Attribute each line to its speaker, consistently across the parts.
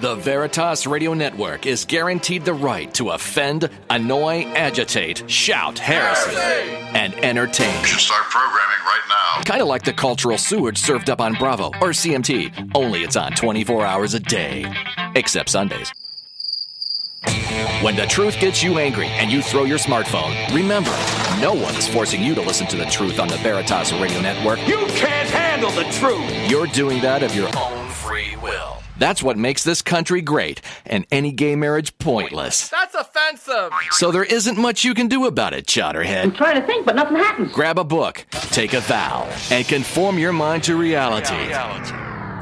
Speaker 1: The Veritas Radio Network is guaranteed the right to offend, annoy, agitate, shout, heresy, and entertain.
Speaker 2: You should start programming right now.
Speaker 1: Kind of like the cultural sewage served up on Bravo or CMT, only it's on 24 hours a day. Except Sundays. When the truth gets you angry and you throw your smartphone, remember, no one is forcing you to listen to the truth on the Veritas Radio Network.
Speaker 3: You can't handle the truth.
Speaker 1: You're doing that of your own free will. That's what makes this country great and any gay marriage pointless.
Speaker 4: That's offensive.
Speaker 1: So there isn't much you can do about it, Chowderhead.
Speaker 5: I'm trying to think, but nothing happens.
Speaker 1: Grab a book, take a vow, and conform your mind to reality.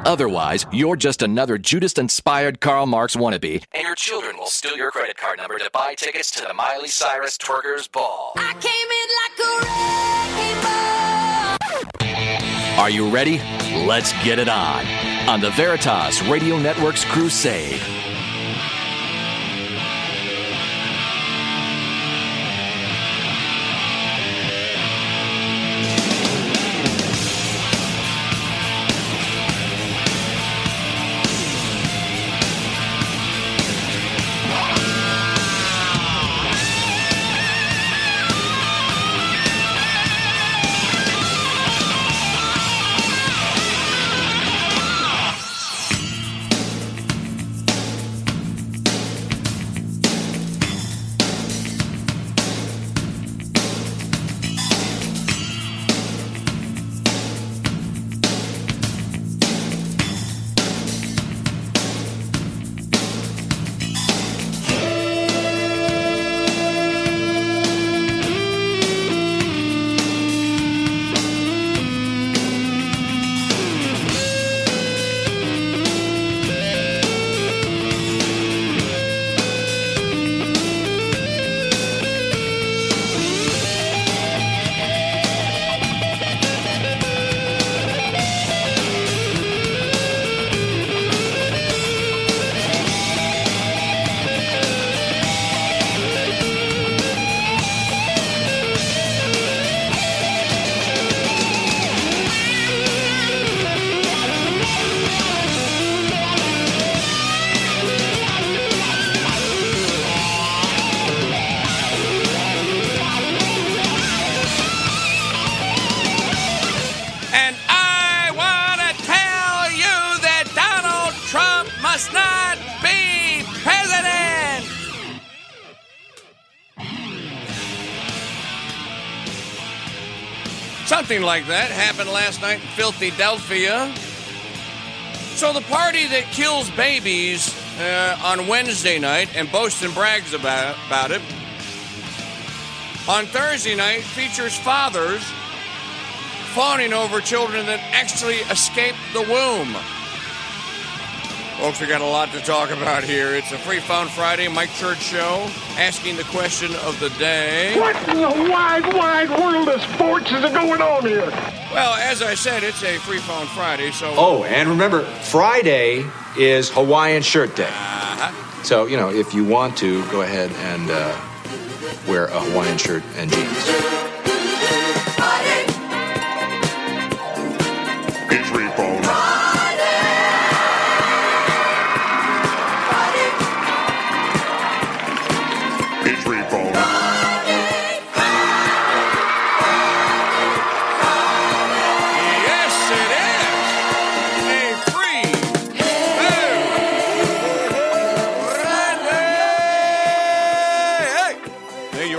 Speaker 1: Otherwise, you're just another Judas inspired Karl Marx wannabe, and your children will steal your credit card number to buy tickets to the Miley Cyrus Twerkers Ball.
Speaker 6: I came in like a wrecking ball.
Speaker 1: Are you ready? Let's get it on. On the Veritas Radio Network's Crusade.
Speaker 7: Something like that happened last night in Philadelphia. So the party that kills babies uh, on Wednesday night and boasts and brags about, about it on Thursday night features fathers fawning over children that actually escaped the womb. Folks, we got a lot to talk about here. It's a Free Phone Friday, Mike Church Show, asking the question of the day.
Speaker 3: What in the wide, wide world of sports is going on here?
Speaker 7: Well, as I said, it's a Free Phone Friday, so.
Speaker 8: Oh, and remember, Friday is Hawaiian Shirt Day.
Speaker 7: Uh-huh.
Speaker 8: So, you know, if you want to, go ahead and uh, wear a Hawaiian shirt and jeans.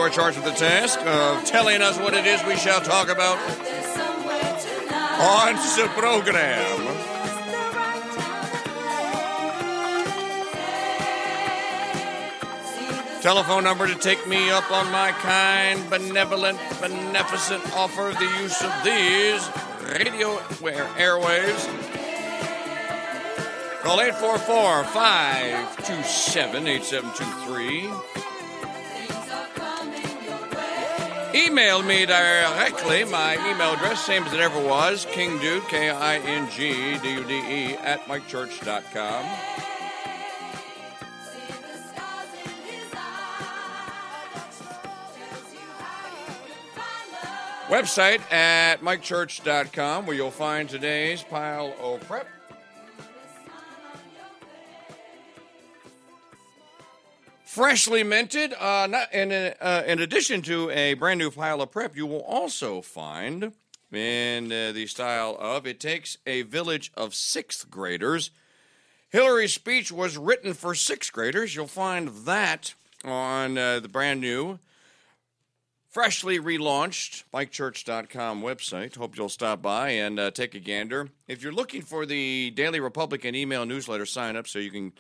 Speaker 7: Are charged with the task of telling us what it is we shall talk about on the program. Telephone number to take me up on my kind, benevolent, beneficent offer of the use of these radio airwaves. Call 844 527 8723. Email me directly. My email address, same as it ever was, kingdude, K I N G D U D E, at mikechurch.com. Website at mikechurch.com where you'll find today's pile of prep. Freshly minted. Uh, not, and uh, in addition to a brand new pile of prep, you will also find in uh, the style of it takes a village of sixth graders. Hillary's speech was written for sixth graders. You'll find that on uh, the brand new, freshly relaunched MikeChurch.com website. Hope you'll stop by and uh, take a gander. If you're looking for the Daily Republican email newsletter, sign up so you can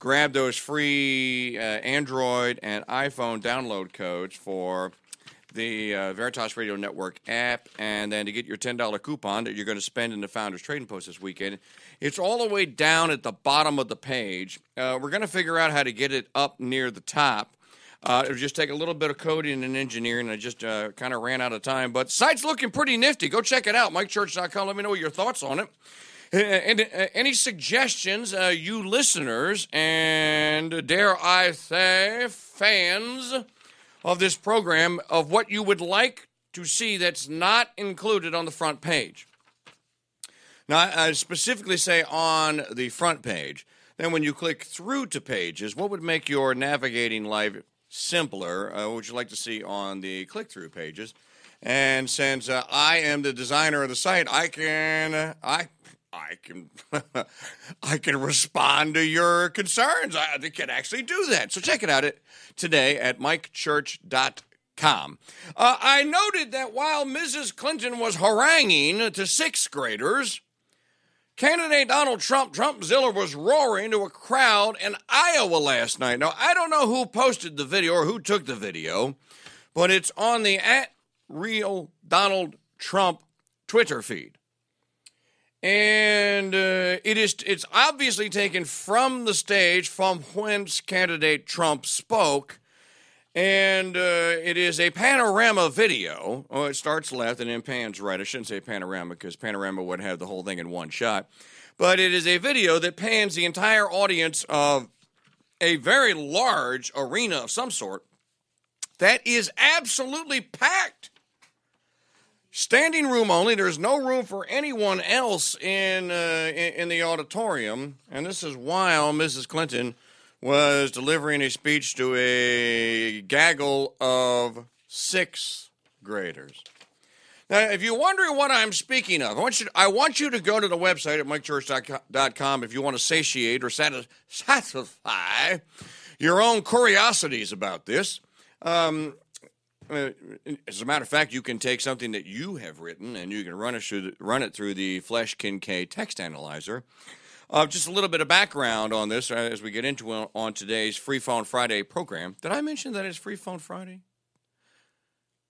Speaker 7: grab those free uh, Android and iPhone download codes for the uh, Veritas Radio Network app, and then to get your $10 coupon that you're going to spend in the Founders Trading Post this weekend. It's all the way down at the bottom of the page. Uh, we're going to figure out how to get it up near the top. Uh, it'll just take a little bit of coding and engineering. I just uh, kind of ran out of time, but site's looking pretty nifty. Go check it out, MikeChurch.com. Let me know your thoughts on it. And, uh, any suggestions, uh, you listeners, and dare I say, fans of this program, of what you would like to see that's not included on the front page? Now, I specifically say on the front page. Then, when you click through to pages, what would make your navigating life simpler? Uh, what would you like to see on the click through pages? And since uh, I am the designer of the site, I can I I can I can respond to your concerns. I can actually do that. So check it out at, today at mikechurch.com. Uh, I noted that while Mrs. Clinton was haranguing to sixth graders, candidate Donald Trump, Trumpzilla, was roaring to a crowd in Iowa last night. Now, I don't know who posted the video or who took the video, but it's on the at real Donald Trump Twitter feed and uh, it is it's obviously taken from the stage from whence candidate Trump spoke. And uh, it is a panorama video. Oh, it starts left and then pans right. I shouldn't say panorama because panorama would have the whole thing in one shot. But it is a video that pans the entire audience of a very large arena of some sort that is absolutely packed Standing room only. There's no room for anyone else in, uh, in, the auditorium, and this is while Mrs. Clinton was delivering a speech to a gaggle of sixth graders. Now, if you're wondering what I'm speaking of, I want you to, I want you to go to the website at mikechurch.com if you want to satiate or satisfy your own curiosities about this. Um, as a matter of fact, you can take something that you have written and you can run it through, run it through the Flesch Kincaid text analyzer. Uh, just a little bit of background on this as we get into it on today's Free Phone Friday program. Did I mention that it's Free Phone Friday?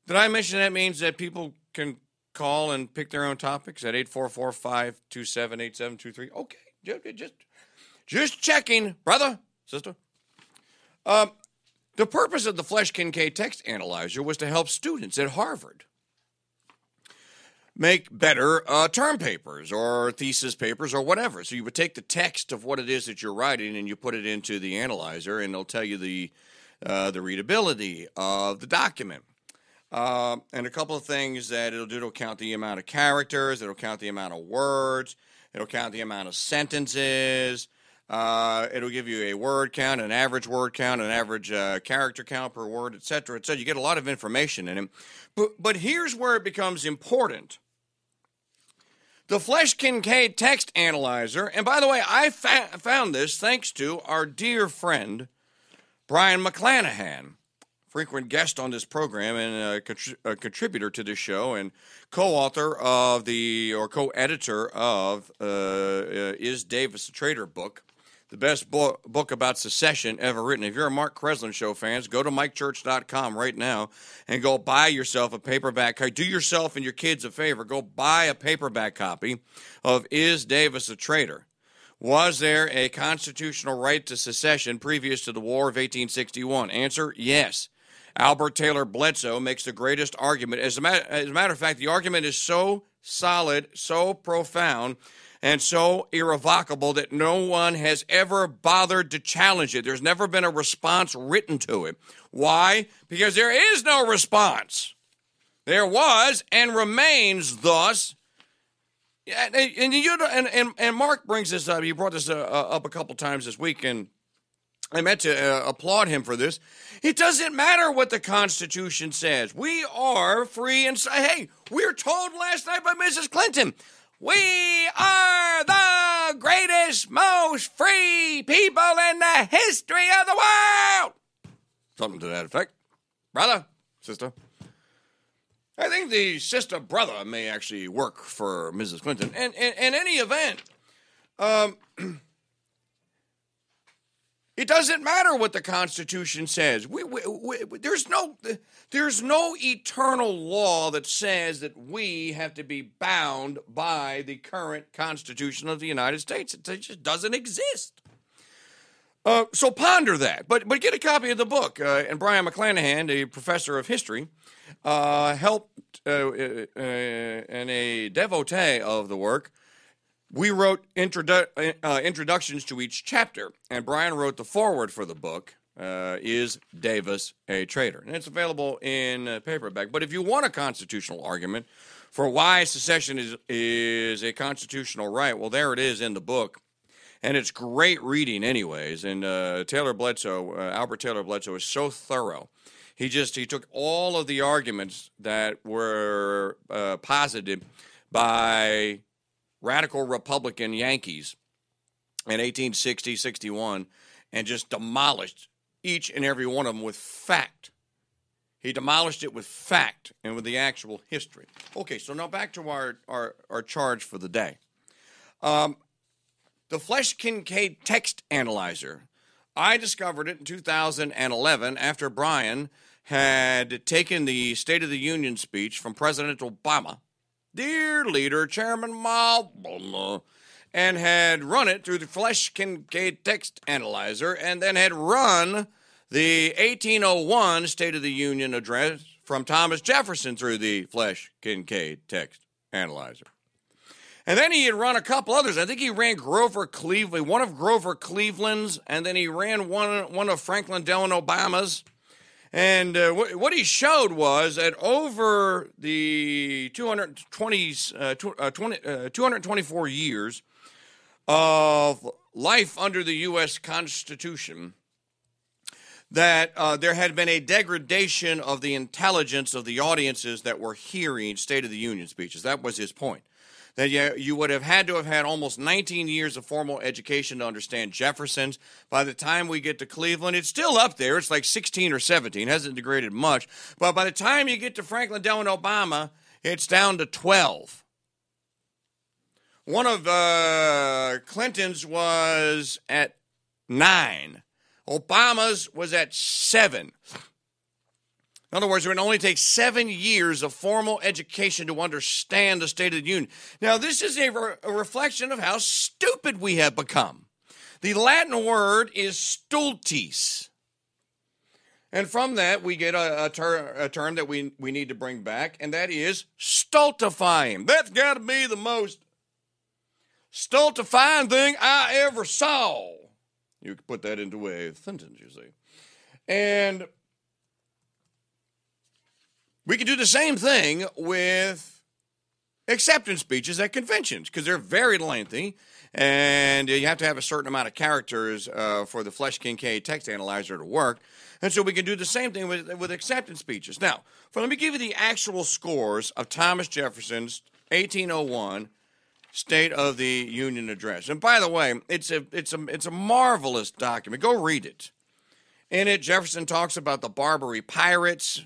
Speaker 7: Did I mention that means that people can call and pick their own topics at 844 527 8723? Okay, just, just checking, brother, sister. Um, the purpose of the Flesch Kincaid text analyzer was to help students at Harvard make better uh, term papers or thesis papers or whatever. So you would take the text of what it is that you're writing and you put it into the analyzer, and it'll tell you the uh, the readability of the document. Uh, and a couple of things that it'll do it'll count the amount of characters, it'll count the amount of words, it'll count the amount of sentences, uh, it'll give you a word count, an average word count, an average uh, character count per word, et cetera, et cetera. You get a lot of information in it. But, but here's where it becomes important. The Flesch Kincaid text analyzer, and by the way, I fa- found this thanks to our dear friend, Brion McClanahan, frequent guest on this program and a, contri- a contributor to this show and co-author of the, or co-editor of uh, uh, Is Davis a Traitor book the best book, book about secession ever written. If you're a Mark Kreslin show fans, go to mikechurch.com right now and go buy yourself a paperback. Do yourself and your kids a favor. Go buy a paperback copy of Is Davis a Traitor? Was there a constitutional right to secession previous to the War of 1861? Answer yes. Albert Taylor Bledsoe makes the greatest argument. As a, matter, as a matter of fact, the argument is so solid, so profound and so irrevocable that no one has ever bothered to challenge it. There's never been a response written to it. Why? Because there is no response. There was and remains thus. And, you and, and, and Mark brings this up. He brought this uh, uh, up a couple times this week, and I meant to uh, applaud him for this. It doesn't matter what the Constitution says. We are free and say, hey, we were told last night by Mrs. Clinton, we are the greatest, most free people in the history of the world. Something to that effect. Brother, sister. I think the sister brother may actually work for Mrs. Clinton. And in any event, um, it doesn't matter what the Constitution says. We, we, we, there's no there's no eternal law that says that we have to be bound by the current Constitution of the United States. It just doesn't exist. Uh, so ponder that. But but get a copy of the book. Uh, and Brion McClanahan, a professor of history, uh, helped uh, uh, uh, and a devotee of the work. We wrote introdu- introductions to each chapter, and Brion wrote the foreword for the book. is Davis a traitor? And it's available in paperback. But if you want a constitutional argument for why secession is is a constitutional right, well, there it is in the book and it's great reading anyways and uh, taylor bledsoe uh, albert taylor bledsoe is so thorough he just he took all of the arguments that were uh, posited by radical republican yankees in 1860 61 and just demolished each and every one of them with fact. He demolished it with fact and with the actual history. Okay so now back to our our, our charge for the day. Um, the Flesch Kincaid text analyzer. I discovered it in 2011 after Brion had taken the State of the Union speech from President Obama, dear leader, Chairman Mao, and had run it through the Flesch Kincaid text analyzer and then had run the 1801 State of the Union address from Thomas Jefferson through the Flesch Kincaid text analyzer. And then he had run a couple others. I think he ran Grover Cleveland, one of Grover Cleveland's, and then he ran one one of Franklin Delano Obama's. And uh, what, what he showed was that over the 220, uh, uh, 20, uh, 224 years of life under the U.S. Constitution, that uh, there had been a degradation of the intelligence of the audiences that were hearing State of the Union speeches. That was his point that you, you would have had to have had almost 19 years of formal education to understand Jefferson's. By the time we get to Cleveland, it's still up there. It's like 16 or 17, hasn't degraded much. But by the time you get to Franklin Delano Obama, it's down to 12. One of uh, Clinton's was at nine. Obama's was at seven. In other words, it would only take seven years of formal education to understand the State of the Union. Now, this is a, re- a reflection of how stupid we have become. The Latin word is stultis. And from that, we get a, a, ter- a, term that we, we need to bring back, and that is stultifying. That's got to be the most stultifying thing I ever saw. You could put that into a sentence, you see. And we can do the same thing with acceptance speeches at conventions because they're very lengthy and you have to have a certain amount of characters uh, for the Flesch Kincaid text analyzer to work. And so we can do the same thing with, with acceptance speeches. Now, for, let me give you the actual scores of Thomas Jefferson's 1801 State of the Union Address. And by the way, it's a, it's a, it's a marvelous document. Go read it. In it, Jefferson talks about the Barbary pirates,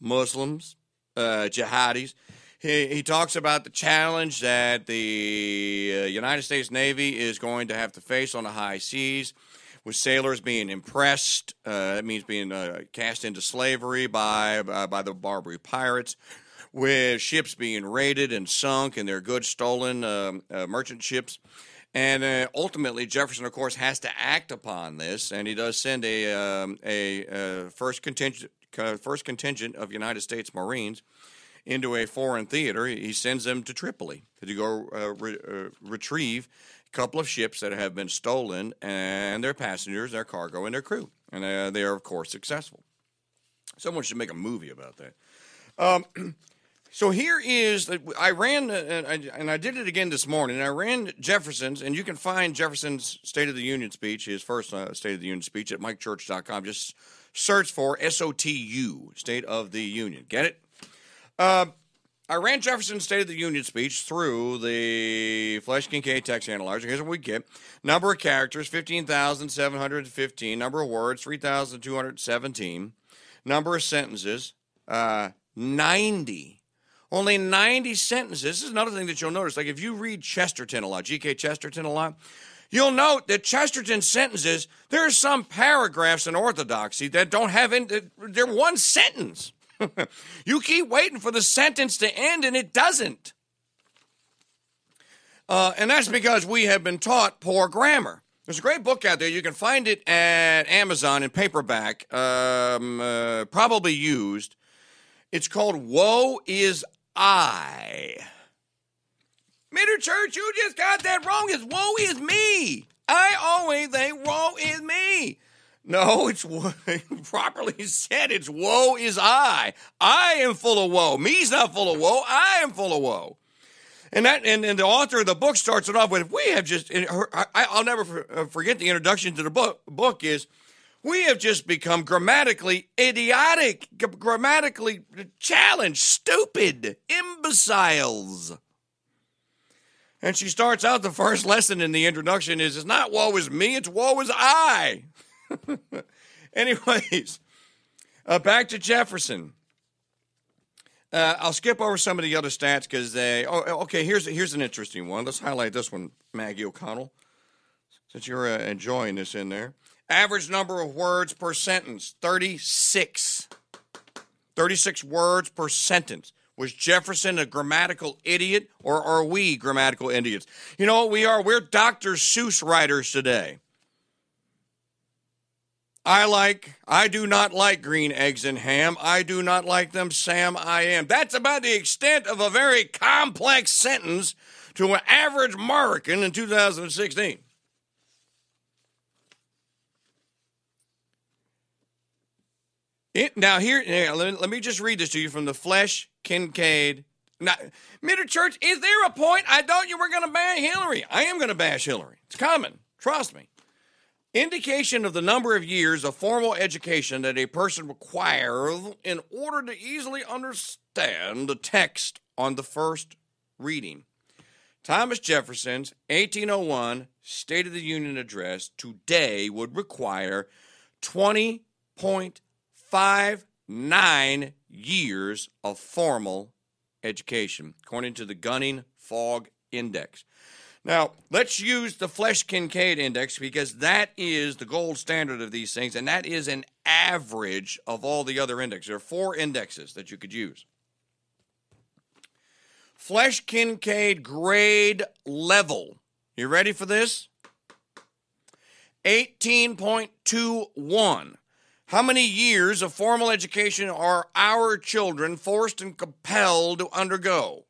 Speaker 7: Muslims, uh, jihadis. He, he talks about the challenge that the uh, United States Navy is going to have to face on the high seas, with sailors being impressed. Uh, that means being uh, cast into slavery by, by, by the Barbary pirates, with ships being raided and sunk and their goods stolen, um, uh, merchant ships. And uh, ultimately, Jefferson, of course, has to act upon this, and he does send a um, a uh, first contingent first contingent of United States Marines into a foreign theater. He sends them to Tripoli to go uh, re- uh, retrieve a couple of ships that have been stolen and their passengers, their cargo, and their crew. And uh, they are, of course, successful. Someone should make a movie about that. Um, So here is I ran uh, and I did it again this morning. I ran Jefferson's, and you can find Jefferson's State of the Union speech, his first uh, State of the Union speech, at MikeChurch.com. Just search for SOTU, State of the Union. Get it? Uh, I ran Jefferson's State of the Union speech through the Flesch Kincaid text analyzer. Here's what we get number of characters 15,715, number of words 3,217, number of sentences uh, 90. Only 90 sentences. This is another thing that you'll notice. Like if you read Chesterton a lot, G.K. Chesterton a lot, you'll note that Chesterton's sentences, there are some paragraphs in orthodoxy that don't have, in, they're one sentence. you keep waiting for the sentence to end and it doesn't. Uh, and that's because we have been taught poor grammar. There's a great book out there. You can find it at Amazon in paperback, um, uh, probably used. It's called Woe is I. Middle Church, you just got that wrong. It's woe is me. I always think woe is me. No, it's properly said. It's woe is I. I am full of woe. Me's not full of woe. I am full of woe. And that and, and the author of the book starts it off with, "We have just." I'll never uh, forget the introduction to the book. Book is, "We have just become grammatically idiotic, grammatically challenged, stupid, imbeciles." And she starts out the first lesson in the introduction is, "It's not woe is me, it's woe is I." Anyways, uh, back to Jefferson. Uh, I'll skip over some of the other stats because they. Oh, okay. Here's here's an interesting one. Let's highlight this one, Maggie O'Connell, since you're uh, enjoying this in there. Average number of words per sentence: thirty-six. Thirty-six words per sentence. Was Jefferson a grammatical idiot, or are we grammatical idiots? You know what we are? We're Dr. Seuss writers today. I like, I do not like green eggs and ham. I do not like them, Sam. I am. That's about the extent of a very complex sentence to an average American in 2016. It, now, here, here let, let, me just read this to you from the Flesch Kincaid. Now, Middle Church, is there a point? I thought you were going to ban Hillary. I am going to bash Hillary. It's coming. Trust me. Indication of the number of years of formal education that a person requires in order to easily understand the text on the first reading. Thomas Jefferson's 1801 State of the Union address today would require 20.59 years of formal education, according to the Gunning Fog Index. Now, let's use the Flesch Kincaid Index because that is the gold standard of these things, and that is an average of all the other indexes. There are four indexes that you could use. Flesch Kincaid grade level. You ready for this? 18.21. How many years of formal education are our children forced and compelled to undergo?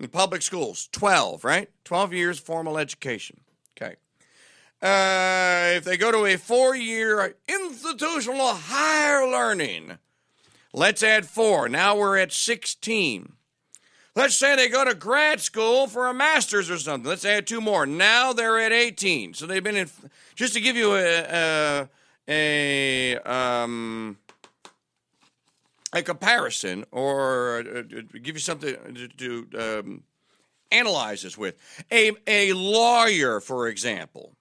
Speaker 7: in public schools 12 right? 12 years formal education okay. Uh, if they go to a four-year institutional higher learning let's add four now we're at 16 let's say they go to grad school for a master's or something let's add two more now they're at 18 so they've been in just to give you a, a, a um, a comparison or uh, give you something to, to um, analyze this with. A, a lawyer, for example,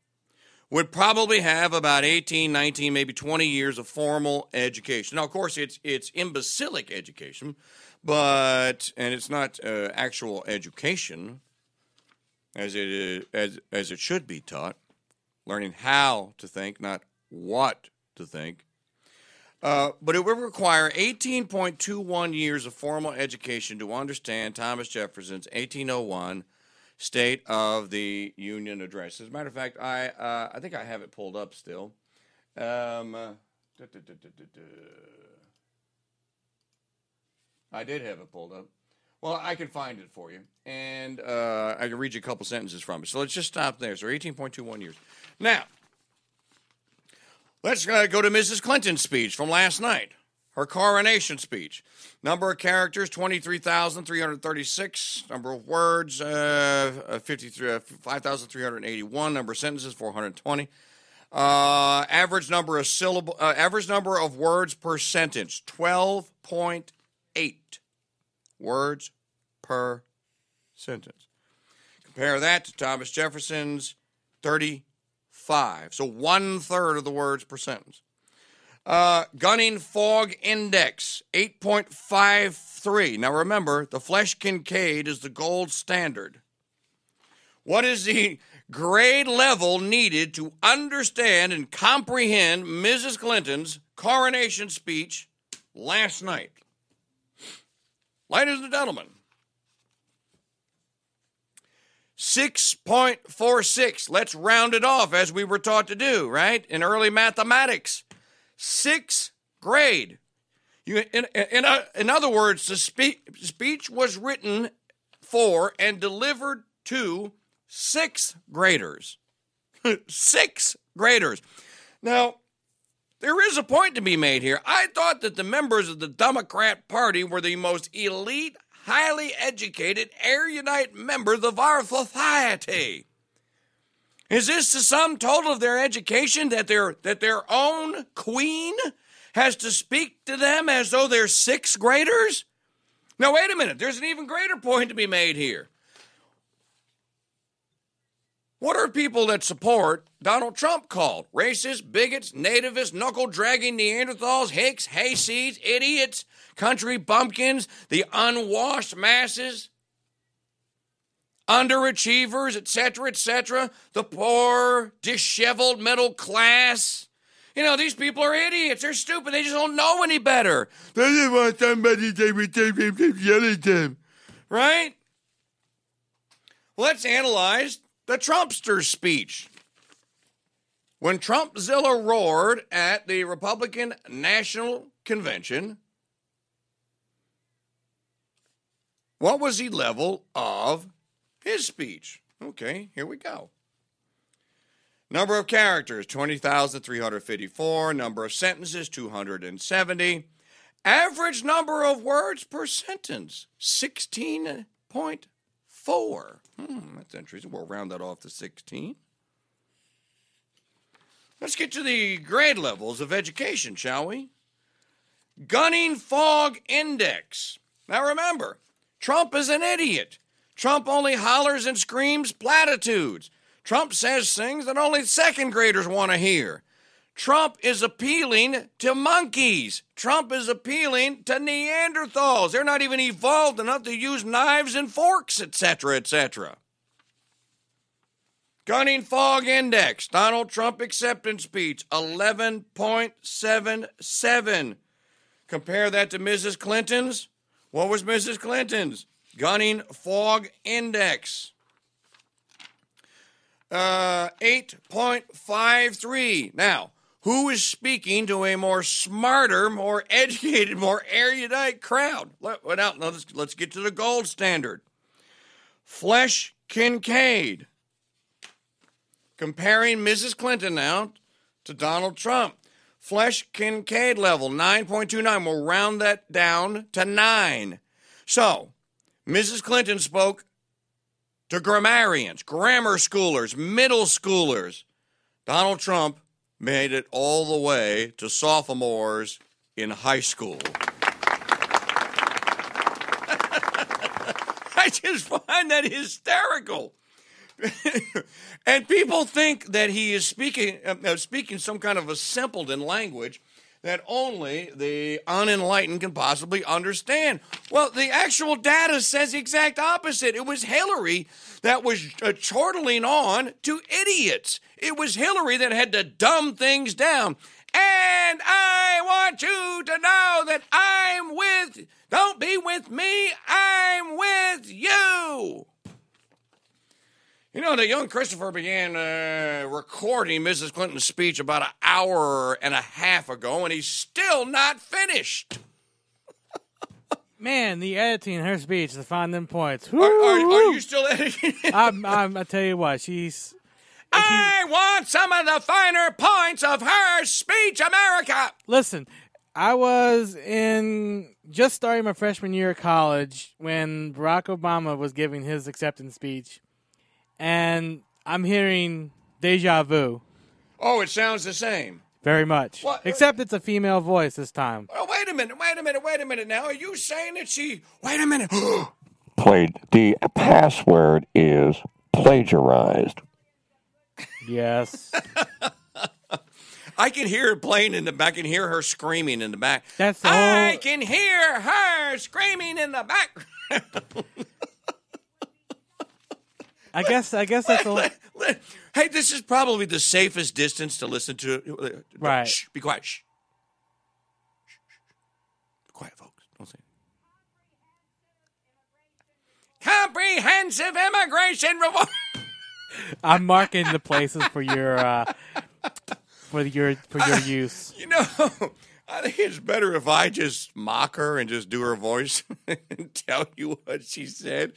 Speaker 7: would probably have about 18, 19, maybe 20 years of formal education. Now, of course, it's, it's imbecilic education, but, and it's not uh, actual education as it, is, as, as it should be taught, learning how to think, not what to think. Uh, but it would require 18.21 years of formal education to understand Thomas Jefferson's 1801 State of the Union Address. As a matter of fact, I uh, I think I have it pulled up still. Um, uh, da, da, da, I did have it pulled up. Well, I can find it for you, and uh, I can read you a couple sentences from it. So let's just stop there. So 18.21 years. Now, Let's uh, go to Mrs. Clinton's speech from last night. her coronation speech. Number of characters, 23,336. Number of words, uh, uh, 53, uh, 5,381. Number of sentences, 420. Uh, average number of syllable, uh, average number of words per sentence, 12.8 words per sentence. Compare that to Thomas Jefferson's 35. So one third of the words per sentence. Uh, gunning fog index 8.53. Now remember, the Flesch Kincaid is the gold standard. What is the grade level needed to understand and comprehend Mrs. Clinton's coronation speech last night? Ladies and gentlemen, 6.46. Let's round it off as we were taught to do, right? In early mathematics. Sixth grade. You, in, in, in other words, the spe- speech was written for and delivered to sixth graders. sixth graders. Now, there is a point to be made here. I thought that the members of the Democrat Party were the most elite, highly educated, erudite members of our society. Is this the sum total of their education that their that their own queen has to speak to them as though they're sixth graders? Now wait a minute, there's an even greater point to be made here. What are people that support Donald Trump called? Racists, bigots, nativists, knuckle dragging Neanderthals, hicks, hayseeds, idiots, country bumpkins, the unwashed masses? underachievers, etc., etc., the poor, disheveled middle class. You know, these people are idiots. They're stupid. They just don't know any better. They just want somebody to yell at them. Right? Let's analyze the Trumpster speech. When Trumpzilla roared at the Republican National Convention, what was the level of his speech. Okay, here we go. Number of characters 20,354. Number of sentences 270. Average number of words per sentence 16.4. Hmm, that's interesting. We'll round that off to 16. Let's get to the grade levels of education, shall we? Gunning Fog Index. Now remember, Trump is an idiot. Trump only hollers and screams platitudes. Trump says things that only second graders want to hear. Trump is appealing to monkeys. Trump is appealing to Neanderthals. They're not even evolved enough to use knives and forks, etc., etc. Gunning Fog Index, Donald Trump acceptance speech, 11.77. Compare that to Mrs. Clinton's. What was Mrs. Clinton's? Gunning Fog Index. Uh, 8.53. Now, who is speaking to a more smarter, more educated, more erudite crowd? Let, now, let's, let's get to the gold standard. Flesch Kincaid. Comparing Mrs. Clinton now to Donald Trump. Flesch Kincaid level 9.29. We'll round that down to 9. So, Mrs. Clinton spoke to grammarians, grammar schoolers, middle schoolers. Donald Trump made it all the way to sophomores in high school. I just find that hysterical. and people think that he is speaking uh, speaking some kind of a simpleton language that only the unenlightened can possibly understand. Well, the actual data says the exact opposite. It was Hillary that was uh, chortling on to idiots. It was Hillary that had to dumb things down. And I want you to know that I'm with, don't be with me, I'm with you. You know, the young Christopher began uh, recording Mrs. Clinton's speech about an hour and a half ago, and he's still not finished.
Speaker 4: Man, the editing her speech to find them points.
Speaker 7: Are, are, are you still editing?
Speaker 4: I'm, I'm, I tell you what, she's.
Speaker 7: I want some of the finer points of her speech, America.
Speaker 4: Listen, I was in just starting my freshman year of college when Barack Obama was giving his acceptance speech, and I'm hearing deja vu
Speaker 7: Oh, it sounds the same.
Speaker 4: very much.
Speaker 7: What?
Speaker 4: Except it's a female voice this time.
Speaker 7: Oh, wait a minute, wait a minute, wait a minute now. Are you saying that she. Wait a minute.
Speaker 3: Played. The password is plagiarized.
Speaker 4: Yes,
Speaker 7: I can hear it playing in the back. I can hear her screaming in the back.
Speaker 4: That's the
Speaker 7: I
Speaker 4: whole-
Speaker 7: can hear her screaming in the back.
Speaker 4: I guess. I guess that's a.
Speaker 7: hey, this is probably the safest distance to listen to.
Speaker 4: Right.
Speaker 7: Shh, be quiet. Shh. Shh, shh. Be quiet, folks. Don't say. Comprehensive immigration reform.
Speaker 4: I'm marking the places for your uh, for your for your use.
Speaker 7: You know, I think it's better if I just mock her and just do her voice and tell you what she said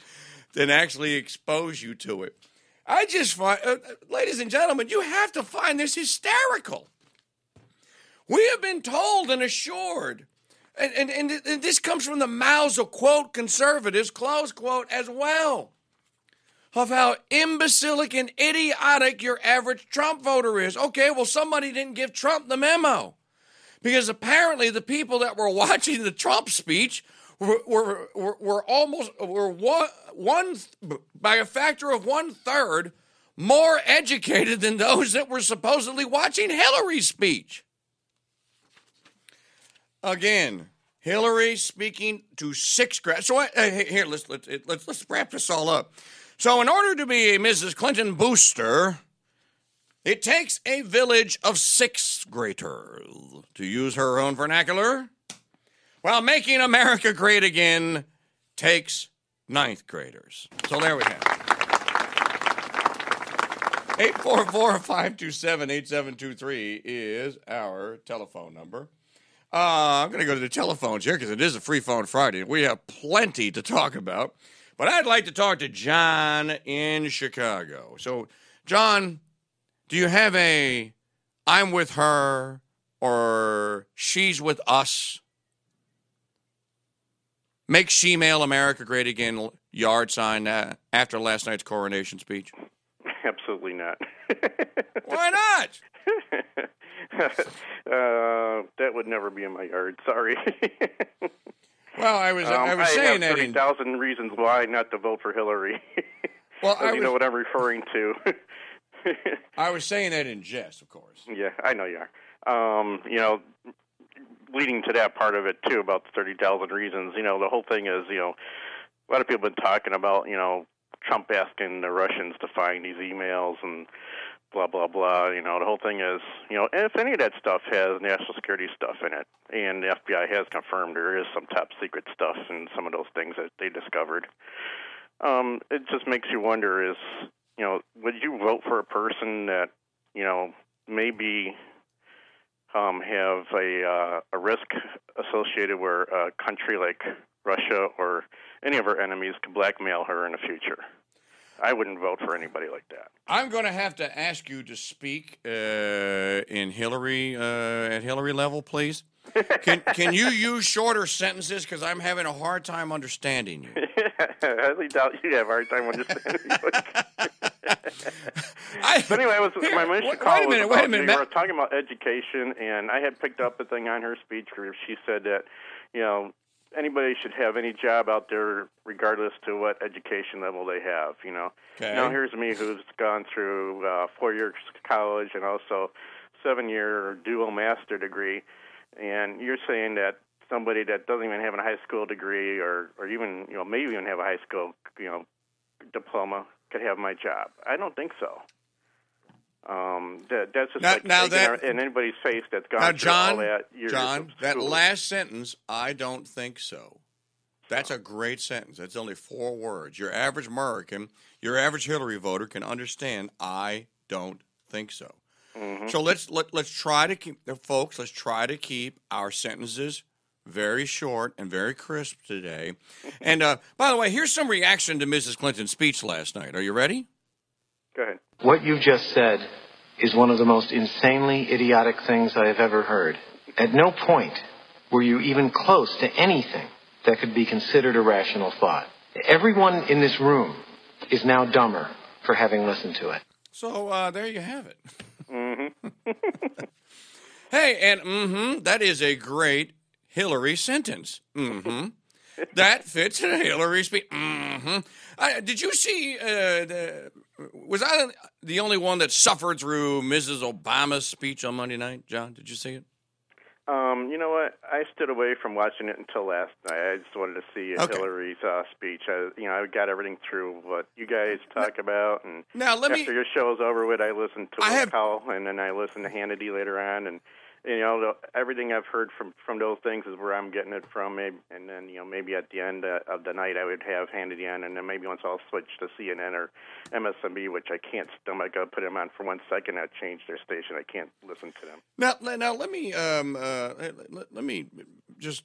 Speaker 7: than actually expose you to it. I just find, uh, uh, ladies and gentlemen, you have to find this hysterical. We have been told and assured, and, and, and, and this comes from the mouths of quote conservatives, close quote, as well, of how imbecilic and idiotic your average Trump voter is. Okay, well, somebody didn't give Trump the memo because apparently the people that were watching the Trump speech were were, were, almost were one, one by a factor of one third more educated than those that were supposedly watching Hillary's speech. Again, Hillary speaking to sixth grade. So uh, here, let's let's let's let's wrap this all up. So, in order to be a Mrs. Clinton booster, it takes a village of sixth graders, to use her own vernacular, while making America great again takes ninth graders. So there we have it. 844-527-8723 is our telephone number. Uh, I'm going to go to the telephones here because it is a free phone Friday. We have plenty to talk about. But I'd like to talk to John in Chicago. So, John, do you have a I'm with her or she's with us? Make She-Mail America Great Again yard sign uh, after last night's coronation speech?
Speaker 5: Absolutely not.
Speaker 7: Why not?
Speaker 5: uh, that would never be in my yard. Sorry.
Speaker 7: Well, I was I
Speaker 5: Um,
Speaker 7: was saying
Speaker 5: have
Speaker 7: that
Speaker 5: thirty
Speaker 7: in
Speaker 5: thousand reasons why not to vote for Hillary.
Speaker 7: well,
Speaker 5: So
Speaker 7: I
Speaker 5: you know what I'm referring to.
Speaker 7: I was saying that in jest, of course.
Speaker 5: yeah, I know you are. Um, you know, leading to that part of it too about the thirty thousand reasons. You know, the whole thing is you know a lot of people have been talking about you know Trump asking the Russians to find these emails and blah blah blah. You know, the whole thing is you know if any of that stuff has national security stuff in it, and the FBI has confirmed there is some top secret stuff in some of those things that they discovered. Um, it just makes you wonder: is you know, would you vote for a person that you know maybe um, have a uh, a risk associated where a country like Russia or any of her enemies could blackmail her in the future? I wouldn't vote for anybody like that.
Speaker 7: I'm going to have to ask you to speak uh, in Hillary uh, at Hillary level, please. Can can you use shorter sentences because I'm having a hard time understanding you?
Speaker 5: I highly doubt you have a hard time understanding.
Speaker 7: I,
Speaker 5: But anyway, it was
Speaker 7: Here,
Speaker 5: my initial
Speaker 7: wait-
Speaker 5: call
Speaker 7: wait a minute, wait a minute,
Speaker 5: We were talking about education, and I had picked up a thing on her speech where she said that, you know, anybody should have any job out there, regardless to what education level they have. You know.
Speaker 7: Okay.
Speaker 5: Now here's me, who's gone through uh, four years college and also seven year dual master degree, and you're saying that somebody that doesn't even have a high school degree or or even you know maybe even have a high school you know diploma could have my job. I don't think so. Um, that, that's just
Speaker 7: Now-
Speaker 5: like
Speaker 7: now that-
Speaker 5: in anybody's face that's gone
Speaker 7: now, John,
Speaker 5: all that
Speaker 7: John, that last sentence, I don't think so. That's a great sentence. That's only four words. Your average American, your average Hillary voter can understand. I don't think so.
Speaker 5: Mm-hmm.
Speaker 7: So let's let, let's try to keep, folks. Let's try to keep our sentences very short and very crisp today. And uh, by the way, here's some reaction to Mrs. Clinton's speech last night. Are you ready?
Speaker 5: Go ahead.
Speaker 9: What you've just said is one of the most insanely idiotic things I have ever heard. At no point were you even close to anything that could be considered a rational thought. Everyone in this room is now dumber for having listened to it.
Speaker 7: So uh, there you have it. Mm-hmm. hey, and mm-hmm, that is a great Hillary sentence. Mm-hmm. that fits in a Hillary speech. Mm-hmm. I, did you see? Uh, the, was I the only one that suffered through Mrs. Obama's speech on Monday night? John, did you see it?
Speaker 5: Um, you know what? I stood away from watching it until last night. I just wanted to see
Speaker 7: Okay.
Speaker 5: Hillary's uh, speech. I, you know, I got everything through what you guys talk about, and
Speaker 7: Now, let
Speaker 5: after
Speaker 7: me-
Speaker 5: your show's over with, I listened to
Speaker 7: I have-
Speaker 5: Powell, and then I listened to Hannity later on, and you know, the, everything I've heard from from those things is where I'm getting it from. Maybe, and then you know, maybe at the end uh, of the night, I would have Hannity on, and then maybe once I'll switch to CNN or MSNBC, which I can't stomach. I'll put them on for one second. I change their station. I can't listen to them.
Speaker 7: Now, now let me um, uh, let, let me just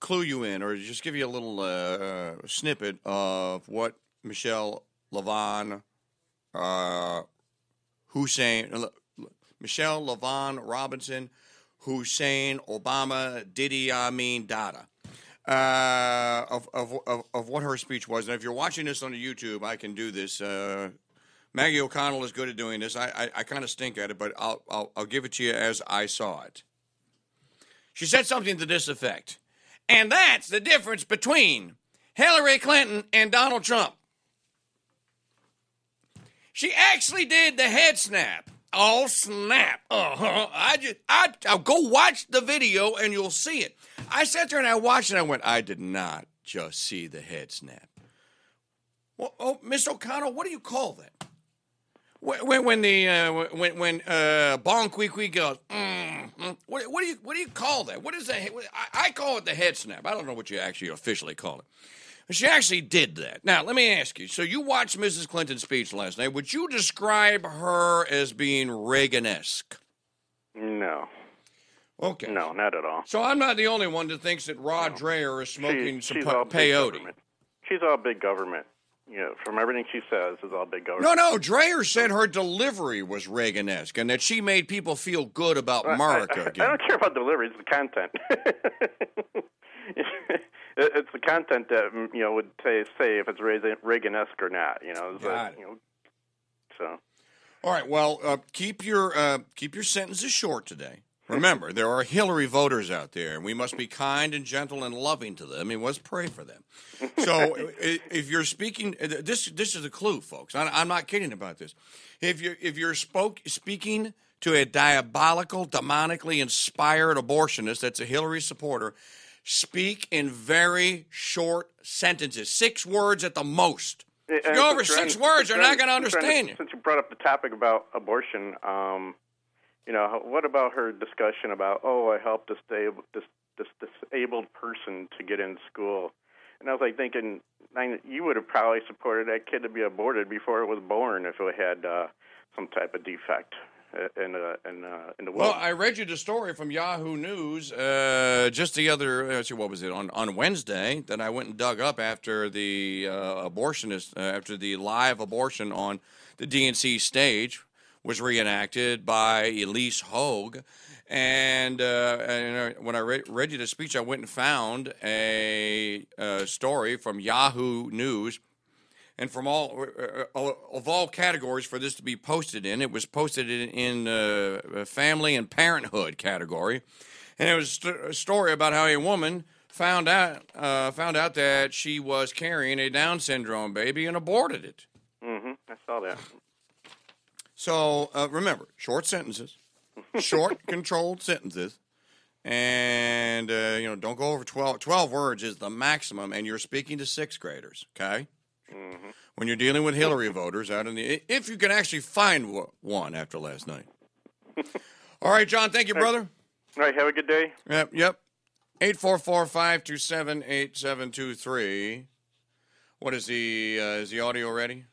Speaker 7: clue you in, or just give you a little uh, uh, snippet of what Michelle LaVaughn, uh, Hussein, Michelle LaVaughn Robinson, Hussein Obama, Idi Amin Dada. Uh, of, of, of, of what her speech was. And if you're watching this on YouTube, I can do this. Uh, Maggie O'Connell is good at doing this. I, I, I kind of stink at it, but I'll, I'll, I'll give it to you as I saw it. She said something to this effect. And that's the difference between Hillary Clinton and Donald Trump. She actually did the head snap. Oh snap! Uh huh. I just I I'll go watch the video and you'll see it. I sat there and I watched and I went, I did not just see the head snap. Well, oh, Miss O'Connell, what do you call that? When when, the uh, when when uh, goes, mm, what, what do you what do you call that? What is that? I, I call it the head snap. I don't know what you actually officially call it. But she actually did that. Now, let me ask you. So you watched Mrs. Clinton's speech last night. Would you describe her as being Reagan-esque?
Speaker 5: No.
Speaker 7: Okay.
Speaker 5: No, not at all.
Speaker 7: So I'm not the only one that thinks that Rod Dreher is smoking
Speaker 5: She-
Speaker 7: some peyote.
Speaker 5: She's all big government. Know, from everything she says, is all big government.
Speaker 7: No, no. Dreher said her delivery was Reagan-esque and that she made people feel good about
Speaker 5: I-
Speaker 7: America
Speaker 5: I, I,
Speaker 7: again.
Speaker 5: don't care about delivery; it's the content. It- it's the content that mm, you know would say say if it's Reagan- Reagan-esque or not. You know,
Speaker 7: Got
Speaker 5: you know. So
Speaker 7: All right. Well, uh, keep your uh, keep your sentences short today. Remember, there are Hillary voters out there, and we must be kind and gentle and loving to them, and let's pray for them. So, if you're speaking, uh, this this is a clue, folks. I'm not kidding about this. If you if you're spoke speaking to a diabolical, demonically inspired abortionist that's a Hillary supporter, speak in very short sentences, six words at the most. If you go over six words, they're not going to
Speaker 5: since you're on-
Speaker 7: understand you.
Speaker 5: Since you brought up the topic about abortion, um, you know, what about her discussion about oh, I helped a disabled this this disabled person to get in school, and I was like thinking, you would have probably supported that kid to be aborted before it was born if it had uh, some type of defect in uh, in uh, in the
Speaker 7: Well. I read you the story from Yahoo News uh, just the other. uh, Let's see, what was it on on Wednesday that I went and dug up after the uh, abortionist, uh, after the live abortion on the DNC stage was reenacted by Ilyse Hogue. And, uh, and when I read, read you the speech, I went and found a, uh story from Yahoo News and from all uh, of all categories for this to be posted in, it was posted in, in uh, family and parenthood category, and it was st- a story about how a woman found out uh, found out that she was carrying a Down syndrome baby and aborted it.
Speaker 5: Mm hmm I saw that.
Speaker 7: So uh, remember, short sentences, short controlled sentences, and uh, you know don't go over 12, 12 words is the maximum, and you're speaking to sixth graders. Okay, when you're dealing with Hillary voters out in the if you can actually find one after last night. All right, John. Thank you, brother.
Speaker 5: All right, have a good day.
Speaker 7: Yep. Yep. Eight four four five two seven eight seven two three. What is the uh, is the audio ready?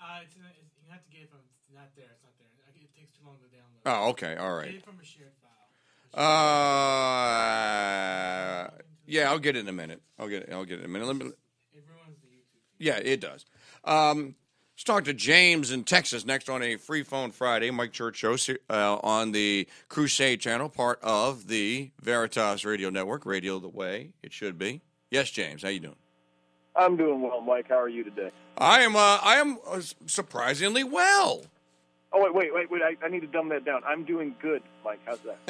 Speaker 4: Uh, it's, it's, you have to get it from. It's not there. It's not there. It takes too long to download.
Speaker 7: Oh, okay. All right.
Speaker 4: Get it from a shared file.
Speaker 7: Uh, yeah, I'll get it in a minute. I'll get it. I'll get it in a minute. Let me,
Speaker 4: It ruins the YouTube.
Speaker 7: Yeah, it does. Um, Let's talk to James in Texas next on a free phone Friday. Mike Church show uh, on the Crusade channel, part of the Veritas Radio Network. Radio the way it should be. Yes, James, how you doing?
Speaker 10: I'm doing well, Mike. How are you today?
Speaker 7: I am. Uh, I am uh, surprisingly well.
Speaker 10: Oh wait, wait, wait, wait! I, I, need to dumb that down. I'm doing good, Mike. How's that?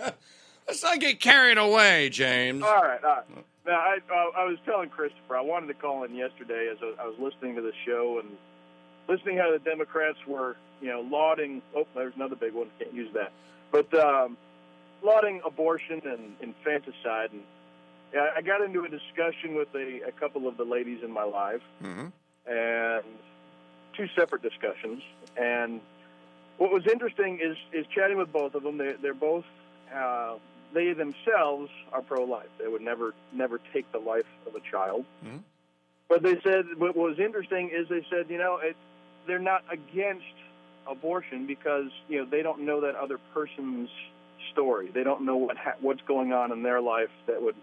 Speaker 7: that Let's not get carried away, James.
Speaker 10: All right, all right. Now, I, uh, I was telling Christopher I wanted to call in yesterday as I was listening to the show and listening how the Democrats were, you know, lauding. Oh, there's another big one. Can't use that. But um, lauding abortion and infanticide and I got into a discussion with a, a couple of the ladies in my life,
Speaker 7: mm-hmm.
Speaker 10: and two separate discussions. And what was interesting is is chatting with both of them. They, they're both uh, they themselves are pro-life. They would never never take the life of a child.
Speaker 7: Mm-hmm.
Speaker 10: But they said what was interesting is they said you know it, they're not against abortion because you know they don't know that other person's story. They don't know what ha- what's going on in their life that would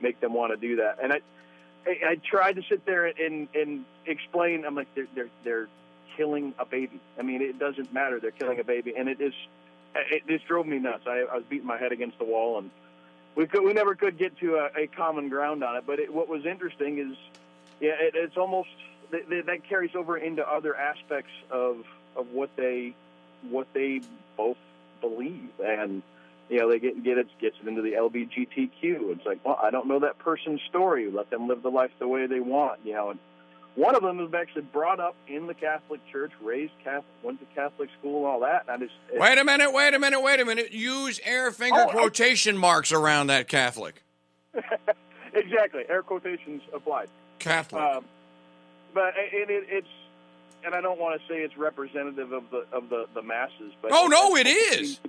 Speaker 10: make them want to do that. And I, I, I tried to sit there and and explain. I'm like, they're they're they're killing a baby. I mean, it doesn't matter. They're killing a baby, and it is. It just drove me nuts. I, I was beating my head against the wall, and we could we never could get to a, a common ground on it. But it, what was interesting is, yeah, it, it's almost that, that carries over into other aspects of of what they what they both believe and you know, they get get it gets it into the LBGTQ. It's like, well, I don't know that person's story. Let them live the life the way they want. You know, and one of them was actually brought up in the Catholic Church, raised Catholic, went to Catholic school, and all that. And I just
Speaker 7: wait a minute, wait a minute, wait a minute. Use air finger oh, quotation I, marks around that Catholic.
Speaker 10: exactly, air quotations applied.
Speaker 7: Catholic.
Speaker 10: Um, but it, it, it's and I don't want to say it's representative of the of the, the masses, but
Speaker 7: oh no, it is.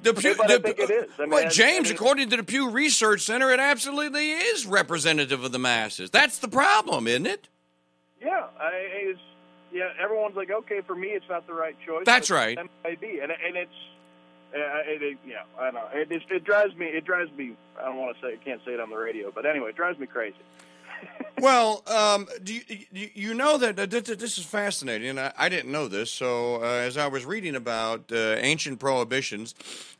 Speaker 10: The Pew, the, I think it is. I
Speaker 7: mean, well, James, I mean, according to the Pew Research Center, it absolutely is representative of the masses. That's the problem, isn't it?
Speaker 10: Yeah, I, it's, yeah. Everyone's like, okay, for me, it's not the right choice.
Speaker 7: That's right.
Speaker 10: Might and, and it's, uh, it, it, yeah, I know. It, it, it drives me. It drives me. I don't want to say. I can't say it on the radio, but anyway, it drives me crazy.
Speaker 7: well, um, do you, you know that uh, this is fascinating, and I, I didn't know this. So, uh, as I was reading about uh, ancient prohibitions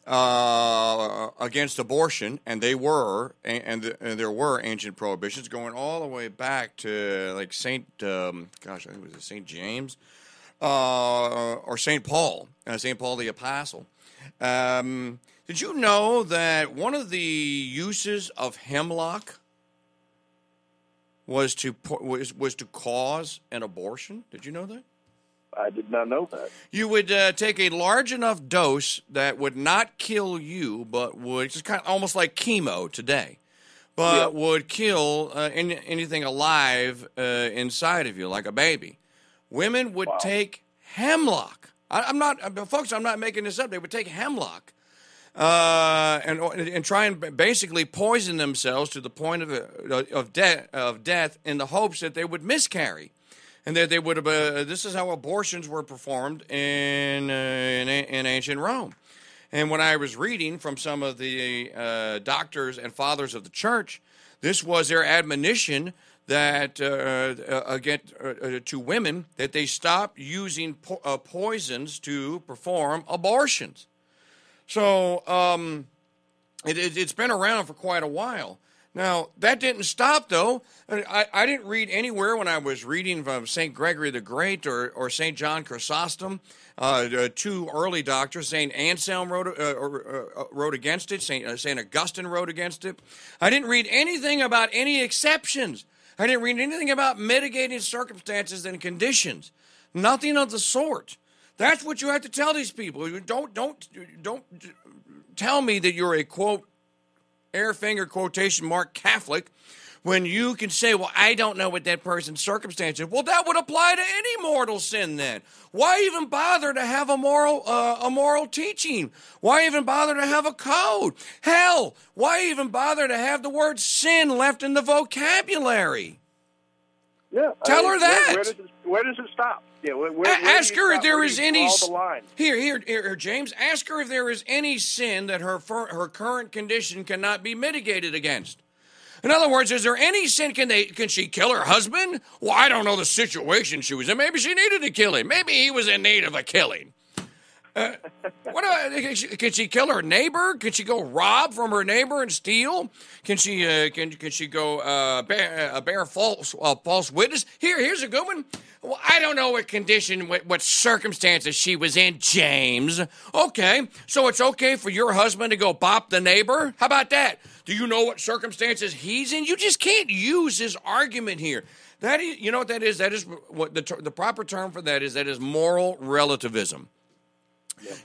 Speaker 7: uh, against abortion, and they were, and, and, and, there were ancient prohibitions going all the way back to like Saint, um, gosh, I think it was Saint James uh, or Saint Paul, uh, Saint Paul the Apostle. Um, did you know that one of the uses of hemlock was to was was to cause an abortion. Did you know that?
Speaker 10: I did not know that.
Speaker 7: You would uh, take a large enough dose that would not kill you, but would just kind of almost like chemo today, but would kill uh, any, anything alive uh, inside of you, like a baby. Women would wow. take hemlock. I, am not, uh, folks. I'm not making this up. They would take hemlock uh, and and try and basically poison themselves to the point of uh, of death of death in the hopes that they would miscarry, and that they would have. Uh, this is how abortions were performed in, uh, in, in ancient Rome. And when I was reading from some of the uh, doctors and fathers of the church, this was their admonition that uh, against to women that they stop using po- poisons to perform abortions. So um, it, it, been around for quite a while. Now, that didn't stop, though. I, I didn't read anywhere when I was reading from St. Gregory the Great or, or St. John Chrysostom, uh, two early doctors. St. Anselm wrote, uh, uh, wrote against it, St. Uh, St. Augustine wrote against it. I didn't read anything about any exceptions. I didn't read anything about mitigating circumstances and conditions. Nothing of the sort. That's what you have to tell these people. Don't don't don't tell me that you're a quote air finger quotation mark Catholic when you can say, "Well, I don't know what that person's circumstances." Well, that would apply to any mortal sin. Then, why even bother to have a moral uh, a moral teaching? Why even bother to have a code? Hell, why even bother to have the word sin left in the vocabulary?
Speaker 10: Yeah,
Speaker 7: tell I mean, her that.
Speaker 10: Where, where, does it, where does it stop? Yeah, where, where,
Speaker 7: ask her if there is any
Speaker 10: the
Speaker 7: here, here, here, James. Ask her if there is any sin that her her current condition cannot be mitigated against. In other words, is there any sin? Can they? Can she kill her husband? Well, I don't know the situation she was in. Maybe she needed to kill him. Maybe he was in need of a killing. What can, she, can she kill her neighbor? Can she go rob from her neighbor and steal? Can she uh, can can she go uh, bear, uh, bear false uh, false witness? Here, here's a good one. Well, I don't know what condition, what, what circumstances she was in, James. Okay, so it's okay for your husband to go bop the neighbor. How about that? Do you know what circumstances he's in? You just can't use his argument here. That is, you know what that is? That is what the the proper term for that is. That is moral relativism.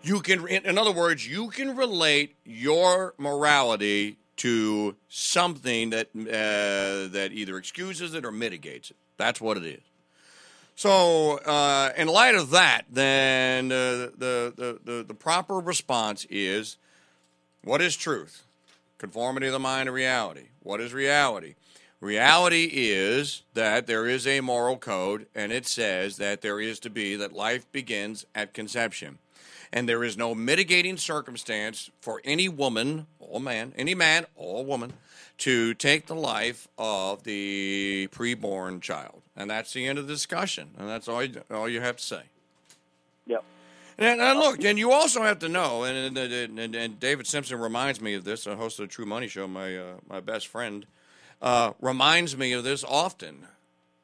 Speaker 7: You can, in other words, you can relate your morality to something that uh, that either excuses it or mitigates it. That's what it is. So, uh, in light of that, then uh, the, the, the the proper response is, what is truth? Conformity of the mind to reality. What is reality? Reality is that there is a moral code, and it says that there is to be that life begins at conception and there is no mitigating circumstance for any woman or man, any man or woman, to take the life of the preborn child. And that's the end of the discussion. And that's all you, all you have to say.
Speaker 10: Yep.
Speaker 7: And, and look, and you also have to know, and, and, and, David Simpson reminds me of this, a host of the True Money Show, my, uh, my best friend, uh, reminds me of this often.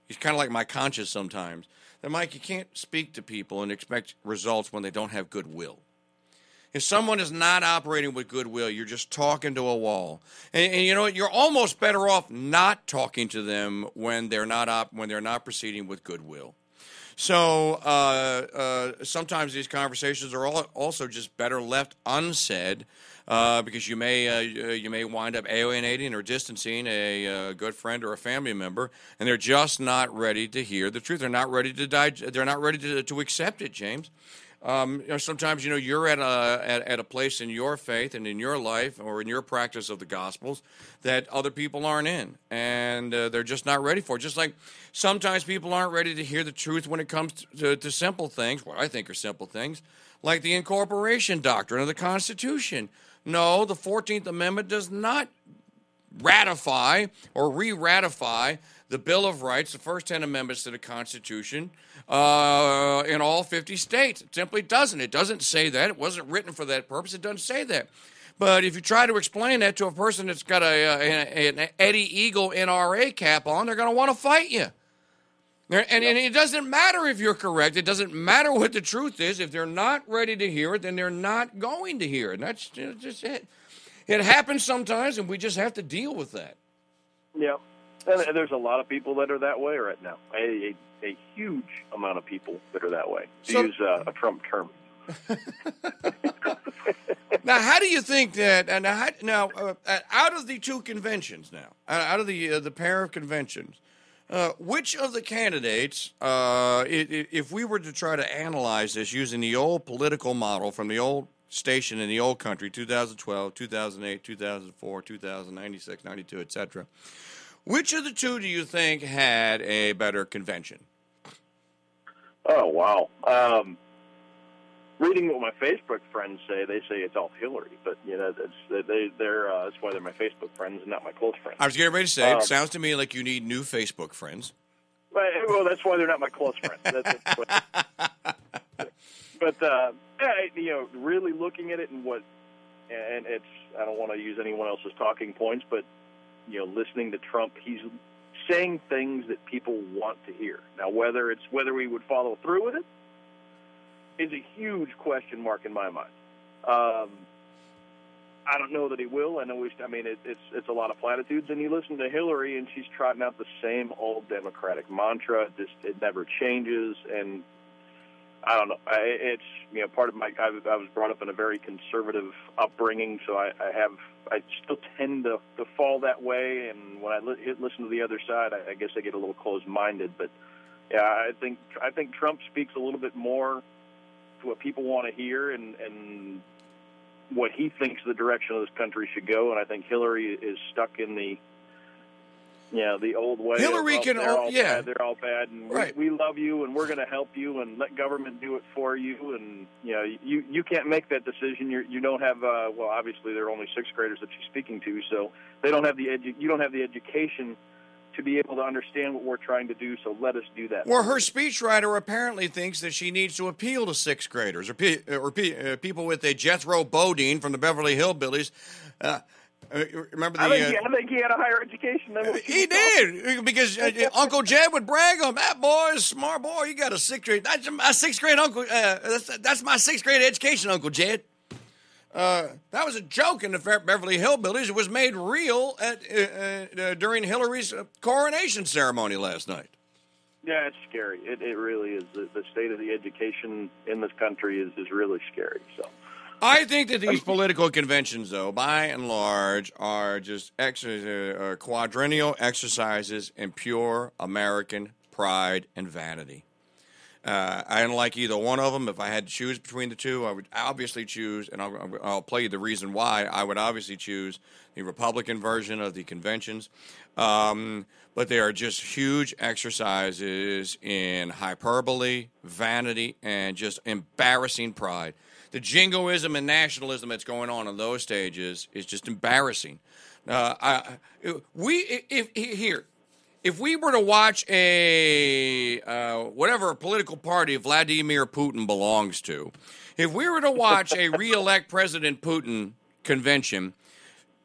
Speaker 7: He's kind of like my conscience sometimes that, Mike, you can't speak to people and expect results when they don't have goodwill. If someone is not operating with goodwill, you're just talking to a wall. And, and, you know You're almost better off not talking to them when they're not op- when they're not proceeding with goodwill. So uh, uh, sometimes these conversations are all, also just better left unsaid uh, because you may uh, you may wind up alienating or distancing a, a, uh, good friend or a family member, and they're just not ready to hear the truth. They're not ready to die. They're not ready to, to accept it, James. Um, you know, sometimes you know you're at a at, at, a place in your faith and in your life or in your practice of the Gospels that other people aren't in, and uh, they're just not ready for. It. Just like sometimes people aren't ready to hear the truth when it comes to, to simple things, what I think are simple things, like the incorporation doctrine of the Constitution. No, the 14th Amendment does not ratify or re ratify the Bill of Rights, the first 10 amendments to the Constitution, uh, in all 50 states. It simply doesn't. It doesn't say that. It wasn't written for that purpose. It doesn't say that. But if you try to explain that to a person that's got a, a an Eddie Eagle NRA cap on, they're going to want to fight you. And, and, it doesn't matter if you're correct. It doesn't matter what the truth is. If they're not ready to hear it, then they're not going to hear it. And that's just it. It happens sometimes, and we just have to deal with that.
Speaker 10: Yeah. And there's a lot of people that are that way right now. A, a, a huge amount of people that are that way, to so, use uh, a Trump term.
Speaker 7: now, how do you think that? And how, now, uh, out of the two conventions, now out of the uh, the pair of conventions, uh, which of the candidates, uh, if we were to try to analyze this using the old political model from the old station in the old country, 2012, 2008, 2004, 2096, 92, etc., which of the two do you think had a better convention?
Speaker 10: Oh, wow. Um, reading what my Facebook friends say, they say it's all Hillary, but you know that's they they're uh, that's why they're my Facebook friends and not my close friends.
Speaker 7: I was getting ready to say, um, it sounds to me like you need new Facebook friends.
Speaker 10: Well, that's why they're not my close friends. but uh, yeah, you know, really looking at it and what, and it's I don't want to use anyone else's talking points, but you know, listening to Trump, he's saying things that people want to hear. Now, whether it's whether we would follow through with it is a huge question mark in my mind. Um, I don't know that he will. I know we. I mean, it, it's it's a lot of platitudes, and you listen to Hillary, and she's trotting out the same old Democratic mantra. Just it never changes, and I don't know. I, it's you know part of my. I, I was brought up in a very conservative upbringing, so I, I have. I still tend to to fall that way, and when I li- listen to the other side, I, I guess I get a little closed-minded. But yeah, I think I think Trump speaks a little bit more what people want to hear and and what he thinks the direction of this country should go. And I think Hillary is stuck in the you know the old way.
Speaker 7: Hillary
Speaker 10: of, oh,
Speaker 7: can
Speaker 10: they're all
Speaker 7: yeah.
Speaker 10: bad, they're all bad, and
Speaker 7: Right.
Speaker 10: we, we love you, and we're going to help you, and let government do it for you, and you know you you can't make that decision. You you don't have uh, well, obviously they're only sixth graders that she's speaking to, so they don't have the edu- you don't have the education to be able to understand what we're trying to do. So let us do that.
Speaker 7: Well, her speechwriter apparently thinks that she needs to appeal to sixth graders or, pe- or pe- uh, people with a Jethro Bodine from the Beverly Hillbillies. Uh, uh, remember the?
Speaker 10: I think,
Speaker 7: uh,
Speaker 10: he, I think he had a higher education than
Speaker 7: He did because uh, uh, Uncle Jed would brag on that boy, is a smart boy. You got a sixth grade. That's my sixth grade uncle. Uh, that's, that's my sixth grade education, Uncle Jed. Uh, that was a joke in the Beverly Hillbillies. It was made real at uh, uh, during Hillary's uh, coronation ceremony last night.
Speaker 10: Yeah, it's scary. It, it really is. The, the state of the education in this country is, is really scary. So.
Speaker 7: I think that these political conventions, though, by and large, are just ex- uh, uh, quadrennial exercises in pure American pride and vanity. Uh, I don't like either one of them. If I had to choose between the two, I would obviously choose, and I'll, I'll play you the reason why. I would obviously choose the Republican version of the conventions. Um, but they are just huge exercises in hyperbole, vanity, and just embarrassing pride. The jingoism and nationalism that's going on in those stages is just embarrassing. Uh, I, we if, if here if we were to watch a uh, whatever political party Vladimir Putin belongs to, if we were to watch a re-elect President Putin convention,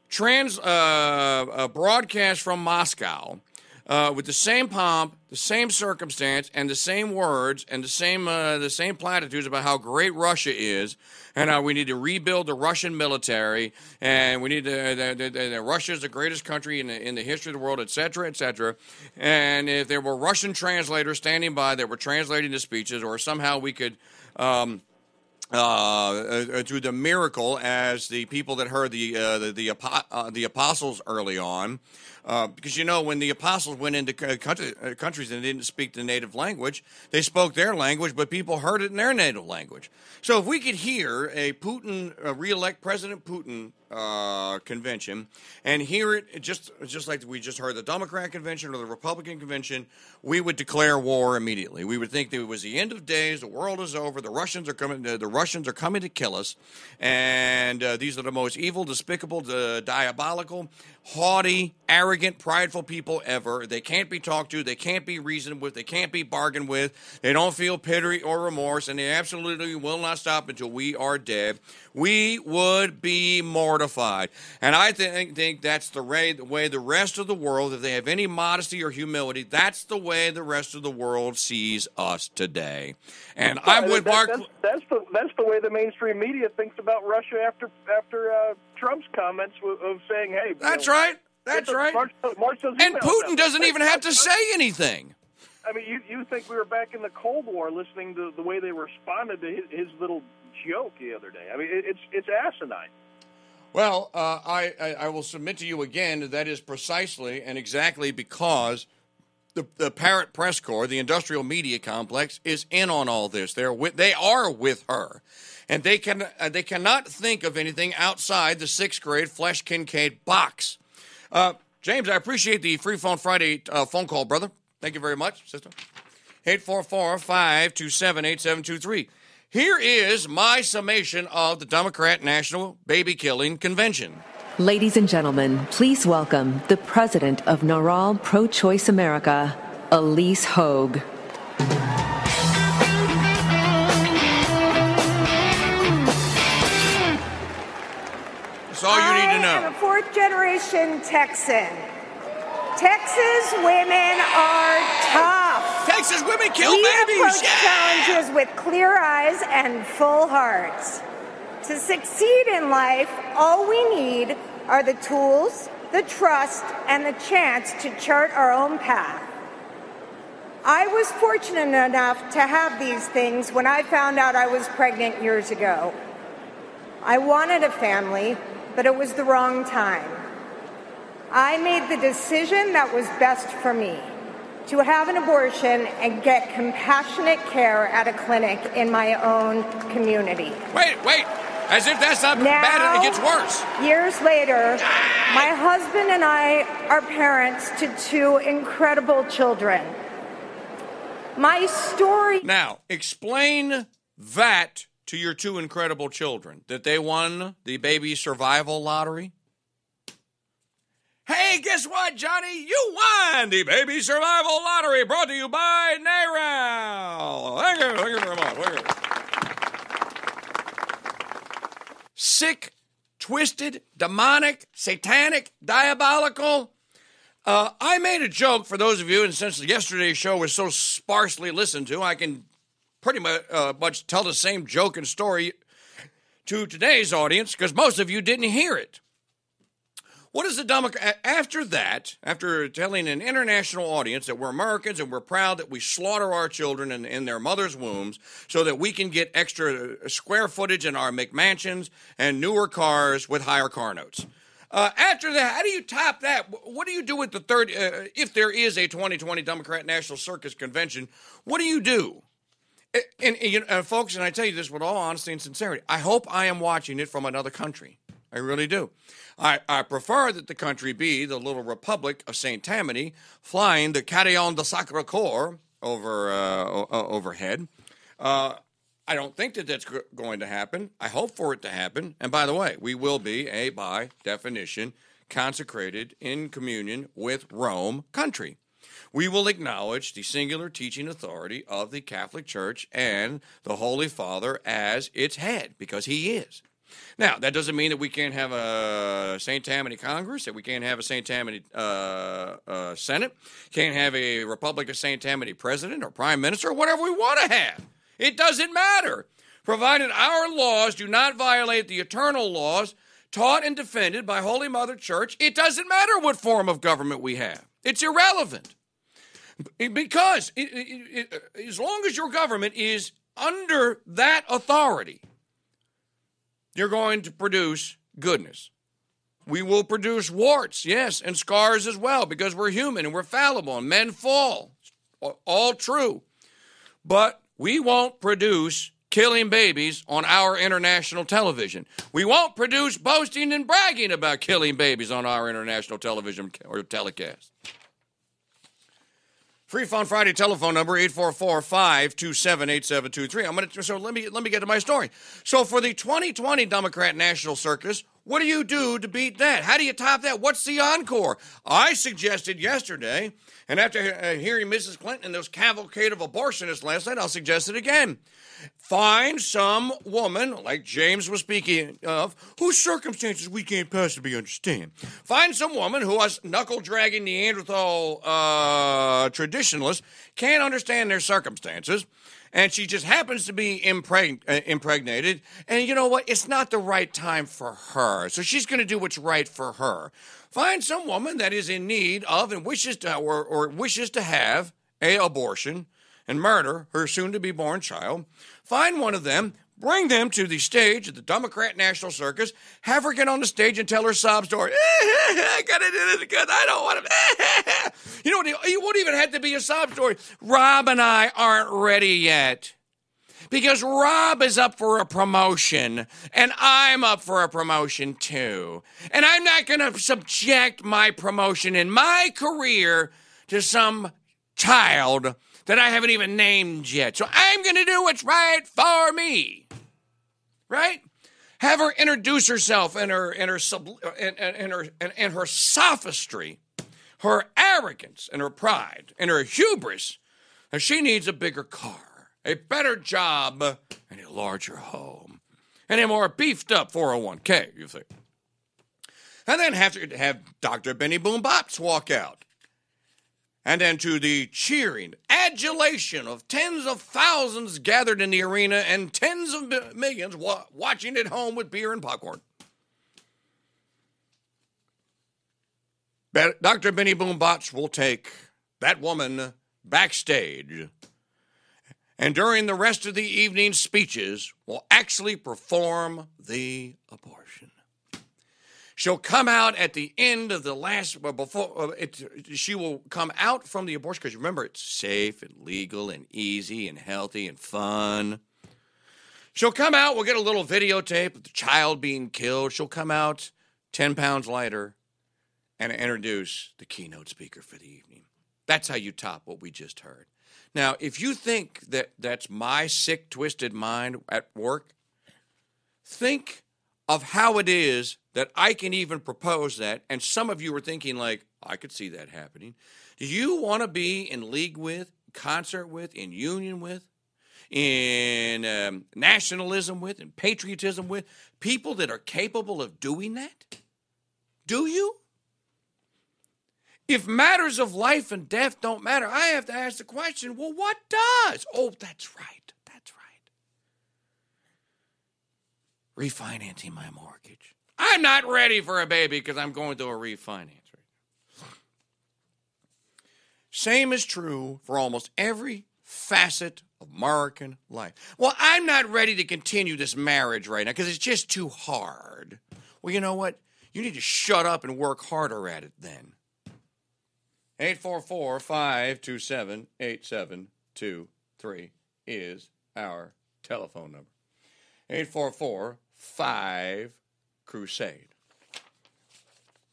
Speaker 7: trans uh, a broadcast from Moscow. Uh, with the same pomp, the same circumstance, and the same words, and the same uh, the same platitudes about how great Russia is, and how we need to rebuild the Russian military, and we need to that, Russia is the greatest country in the, in the history of the world, et cetera, et cetera. And if there were Russian translators standing by that were translating the speeches, or somehow we could. Um, uh, uh, through the miracle, as the people that heard the uh, the the, apo- uh, the apostles early on, uh, because you know when the apostles went into country, uh, countries and didn't speak the native language, they spoke their language, but people heard it in their native language. So if we could hear a Putin uh, re-elect President Putin uh, convention and hear it just just like we just heard the Democrat convention or the Republican convention, we would declare war immediately. We would think that it was the end of days, the world is over, the Russians are coming, the, Russians are coming to kill us, and uh, these are the most evil, despicable, uh, diabolical, haughty, arrogant, prideful people ever. They can't be talked to, they can't be reasoned with, they can't be bargained with. They don't feel pity or remorse, and they absolutely will not stop until we are dead. We would be mortified, and I think think that's the way, the way the rest of the world, if they have any modesty or humility, that's the way the rest of the world sees us today. And I'm with Mark.
Speaker 10: That's, that's the that's the way the mainstream media thinks about Russia after after uh, Trump's comments of, of saying, "Hey,
Speaker 7: That's
Speaker 10: know,
Speaker 7: right. That's right.
Speaker 10: March, March
Speaker 7: And Putin doesn't even have to say anything.
Speaker 10: I mean, you you think we were back in the Cold War, listening to the way they responded to his, his little joke the other day? I mean, it, it's it's asinine.
Speaker 7: Well, uh, I, I, I will submit to you again that is precisely and exactly because the, the Parrot Press Corps, the industrial media complex, is in on all this. They're with, they are with her, and they can uh, they cannot think of anything outside the sixth grade Flesch Kincaid box. Uh, James, I appreciate the free phone Friday uh, phone call, brother. Thank you very much, sister. 844 527 8723. Here is my summation of the Democrat National Baby Killing Convention.
Speaker 11: Ladies and gentlemen, please welcome the president of NARAL Pro Choice America, Ilyse Hogue.
Speaker 7: That's all you need to know.
Speaker 12: I am a fourth generation Texan. Texas women are tough.
Speaker 7: Texas women kill
Speaker 12: we
Speaker 7: babies.
Speaker 12: approach
Speaker 7: Yeah.
Speaker 12: challenges with clear eyes and full hearts. To succeed in life, all we need are the tools, the trust, and the chance to chart our own path. I was fortunate enough to have these things when I found out I was pregnant years ago. I wanted a family, but it was the wrong time. I made the decision that was best for me to have an abortion and get compassionate care at a clinic in my own community.
Speaker 7: Wait, wait. As if that's not
Speaker 12: Now-
Speaker 7: bad and it gets worse.
Speaker 12: Years later, my husband and I are parents to two incredible children. My story.
Speaker 7: Now, explain that to your two incredible children that they won the baby survival lottery. Hey, guess what, Johnny? You won the baby survival lottery brought to you by NARAL. Thank you, thank you very much. Thank you. Sick, twisted, demonic, satanic, diabolical. Uh, I made a joke for those of you, and since yesterday's show was so sparsely listened to, I can pretty much, uh, much tell the same joke and story to today's audience because most of you didn't hear it. What is the Democrat after that? After telling an international audience that we're Americans and we're proud that we slaughter our children in, in their mother's wombs so that we can get extra square footage in our McMansions and newer cars with higher car notes. Uh, after that, how do you top that? What do you do with the third? Uh, if there is a 2020 Democrat National Circus Convention, what do you do? And, and, uh, folks, and I tell you this with all honesty and sincerity, I hope I am watching it from another country. I really do. I, I prefer that the country be the little republic of St. Tammany flying the Carillon de Sacre Coeur over, uh, overhead. Uh, I don't think that that's go- going to happen. I hope for it to happen. And by the way, we will be a, by definition, consecrated in communion with Rome country. We will acknowledge the singular teaching authority of the Catholic Church and the Holy Father as its head, because he is. Now, that doesn't mean that we can't have a St. Tammany Congress, that we can't have a St. Tammany uh, uh, Senate, can't have a Republic of St. Tammany president or prime minister or whatever we want to have. It doesn't matter, provided our laws do not violate the eternal laws taught and defended by Holy Mother Church. It doesn't matter what form of government we have, it's irrelevant. Because it, it, it, as long as your government is under that authority, you're going to produce goodness. We will produce warts, yes, and scars as well, because we're human and we're fallible and men fall. All true. But we won't produce killing babies on our international television. We won't produce boasting and bragging about killing babies on our international television or telecast. Free Phone Friday telephone number 844-527-8723. I'm going to so let me let me get to my story. So for the 2020 Democrat National Circus, what do you do to beat that? How do you top that? What's the encore? I suggested yesterday, and after uh, hearing Mrs. Clinton and those cavalcade of abortionists last night, I'll suggest it again. Find some woman, like James was speaking of, whose circumstances we can't possibly understand. Find some woman who us knuckle dragging Neanderthal uh, traditionalists can't understand their circumstances, and she just happens to be uh, impregnated. And you know what? It's not the right time for her, so she's going to do what's right for her. Find some woman that is in need of and wishes to or, or wishes to have a abortion and murder her soon to be born child. Find one of them, bring them to the stage at the Democrat National Circus, have her get on the stage and tell her sob story. I gotta do this because I don't want to. you know what? You won't even have to be a sob story. Rob and I aren't ready yet. Because Rob is up for a promotion, and I'm up for a promotion too. And I'm not going to subject my promotion in my career to some child that I haven't even named yet. So I'm going to do what's right for me. Right? Have her introduce herself and her and her sub, and, and, and her and, and her sophistry, her arrogance and her pride and her hubris. And she needs a bigger car, a better job, and a larger home, and a more beefed up 401k, you think. And then have to have Dr. Benny Boom Bops walk out and then to the cheering, adulation of tens of thousands gathered in the arena and tens of millions wa- watching at home with beer and popcorn. Be- Dr. Benny Boom Bots will take that woman backstage and during the rest of the evening's speeches will actually perform the abortion. She'll come out at the end of the last, well, before uh, it, she will come out from the abortion because remember, it's safe and legal and easy and healthy and fun. She'll come out, we'll get a little videotape of the child being killed. She'll come out 10 pounds lighter and introduce the keynote speaker for the evening. That's how you top what we just heard. Now, if you think that that's my sick, twisted mind at work, think of how it is that I can even propose that. And some of you are thinking, like, I could see that happening. Do you want to be in league with, concert with, in union with, in um, nationalism with, in patriotism with people that are capable of doing that? Do you? If matters of life and death don't matter, I have to ask the question well, what does? Oh, that's right. That's right. Refinancing my mortgage. I'm not ready for a baby because I'm going through a refinance. Same is true for almost every facet of American life. Well, I'm not ready to continue this marriage right now because it's just too hard. Well, you know what? You need to shut up and work harder at it then. 844 527 8723 is our telephone number. 844 5 Crusade.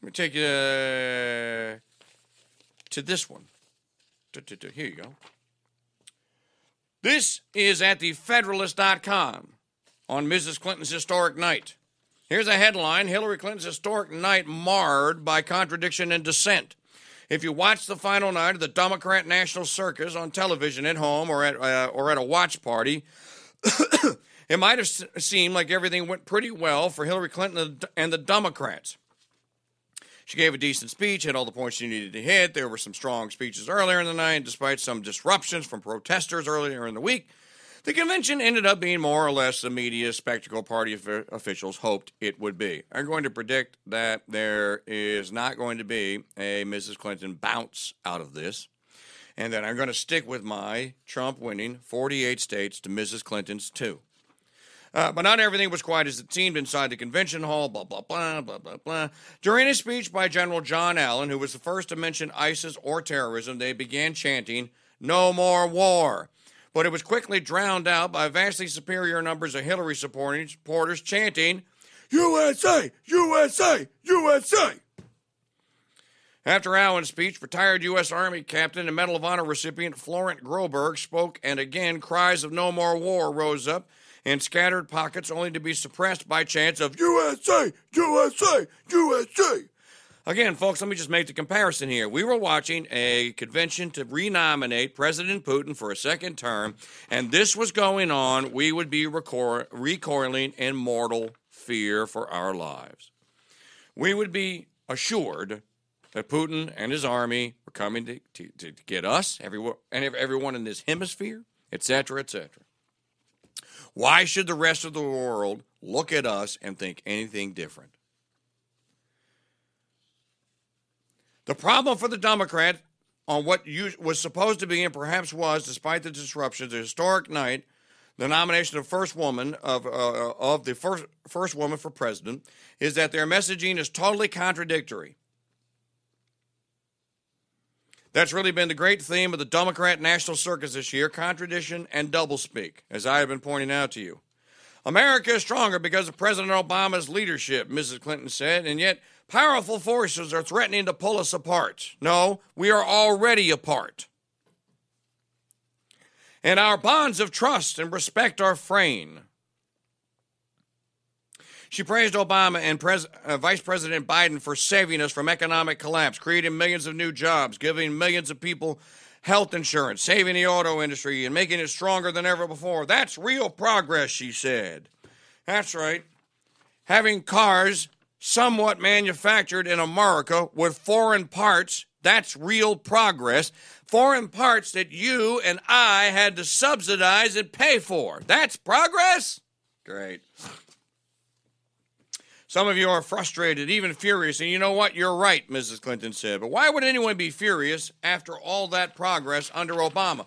Speaker 7: Let me take you uh, to this one. Here you go. This is at the Federalist.com on Mrs. Clinton's historic night. Here's a headline Hillary Clinton's historic night marred by contradiction and dissent. If you watch the final night of the Democrat National Circus on television at home or at, uh, or at a watch party, it might have seemed like everything went pretty well for Hillary Clinton and the Democrats. She gave a decent speech, hit all the points she needed to hit. There were some strong speeches earlier in the night, despite some disruptions from protesters earlier in the week. The convention ended up being more or less the media spectacle party officials hoped it would be. I'm going to predict that there is not going to be a Mrs. Clinton bounce out of this, and that I'm going to stick with my Trump winning 48 states to Mrs. Clinton's two. Uh, but not everything was quite as it seemed inside the convention hall, blah, blah, blah, blah, blah, blah. During a speech by General John Allen, who was the first to mention ISIS or terrorism, they began chanting, No more war. But it was quickly drowned out by vastly superior numbers of Hillary supporters chanting, USA, USA, USA. After Allen's speech, retired U.S. Army Captain and Medal of Honor recipient Florent Groberg spoke, and again cries of no more war rose up in scattered pockets only to be suppressed by chants of USA, USA, USA. Again, folks, let me just make the comparison here. We were watching a convention to renominate President Putin for a second term, and this was going on. We would be recor- recoiling in mortal fear for our lives. We would be assured that Putin and his army were coming to, to, to get us, everyone, and everyone in this hemisphere, etc., etc. Why should the rest of the world look at us and think anything different? The problem for the Democrat on what was supposed to be and perhaps was, despite the disruptions, a historic night, the nomination of first woman of uh, of the first first woman for president, is that their messaging is totally contradictory. That's really been the great theme of the Democrat National Circus this year contradiction and doublespeak, as I have been pointing out to you. America is stronger because of President Obama's leadership, Mrs. Clinton said, and yet powerful forces are threatening to pull us apart. No, we are already apart. And our bonds of trust and respect are fraying. She praised Obama and Pres- uh, Vice President Biden for saving us from economic collapse, creating millions of new jobs, giving millions of people health insurance, saving the auto industry, and making it stronger than ever before. That's real progress, she said. That's right. Having cars somewhat manufactured in America with foreign parts, that's real progress. Foreign parts that you and I had to subsidize and pay for. That's progress? Great. Some of you are frustrated, even furious, and you know what? You're right, Mrs. Clinton said. But why would anyone be furious after all that progress under Obama?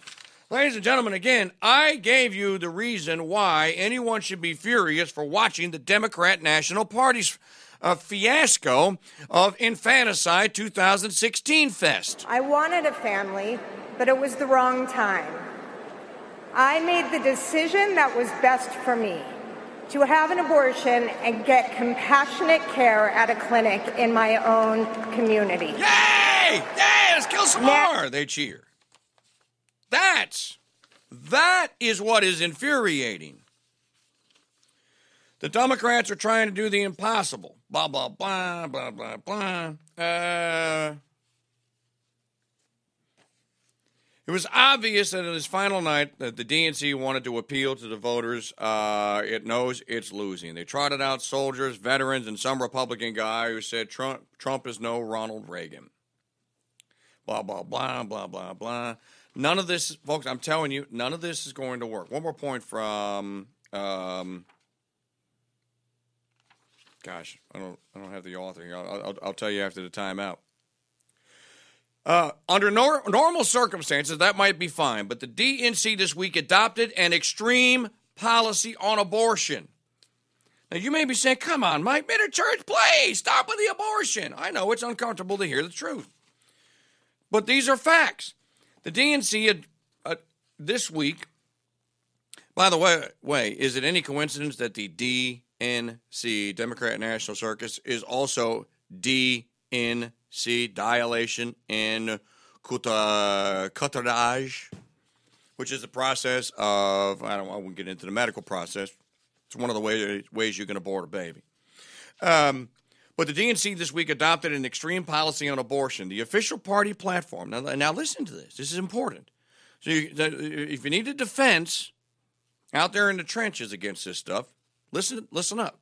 Speaker 7: Ladies and gentlemen, again, I gave you the reason why anyone should be furious for watching the Democrat National Party's uh, fiasco of Infanticide 2016 Fest.
Speaker 12: I wanted a family, but it was the wrong time. I made the decision that was best for me to have an abortion and get compassionate care at a clinic in my own community.
Speaker 7: Yay! Yay! Let's kill some more! They cheer. That's that is what is infuriating. The Democrats are trying to do the impossible. Blah blah blah blah blah blah. Uh, it was obvious that in his final night that the DNC wanted to appeal to the voters. Uh, it knows it's losing. They trotted out soldiers, veterans, and some Republican guy who said Trump Trump is no Ronald Reagan. Blah blah blah blah blah blah. None of this, folks. I'm telling you, none of this is going to work. One more point from. Um, gosh, I don't, I don't have the author here. I'll, I'll, I'll tell you after the timeout. Uh, under nor- normal circumstances, that might be fine, but the DNC this week adopted an extreme policy on abortion. Now, you may be saying, come on, Mike, mid church, please stop with the abortion. I know it's uncomfortable to hear the truth, but these are facts. The DNC had, uh, this week, by the way, way, is it any coincidence that the DNC, Democrat National Circus, is also DNC, dilation in curettage, which is the process of, I don't I won't get into the medical process. It's one of the ways, ways you can abort a baby. Um, but the DNC this week adopted an extreme policy on abortion, the official party platform. Now, now listen to this. This is important. So, you, if you need a defense out there in the trenches against this stuff, listen, listen up.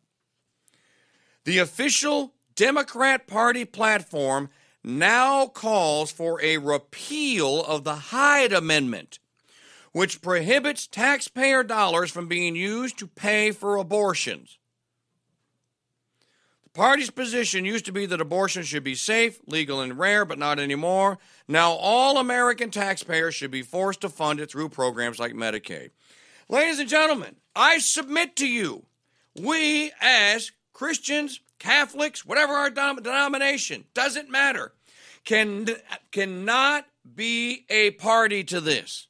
Speaker 7: The official Democrat Party platform now calls for a repeal of the Hyde Amendment, which prohibits taxpayer dollars from being used to pay for abortions. The party's position used to be that abortion should be safe, legal, and rare, but not anymore. Now, all American taxpayers should be forced to fund it through programs like Medicaid. Ladies and gentlemen, I submit to you, we as Christians, Catholics, whatever our denomination, doesn't matter, can, cannot be a party to this.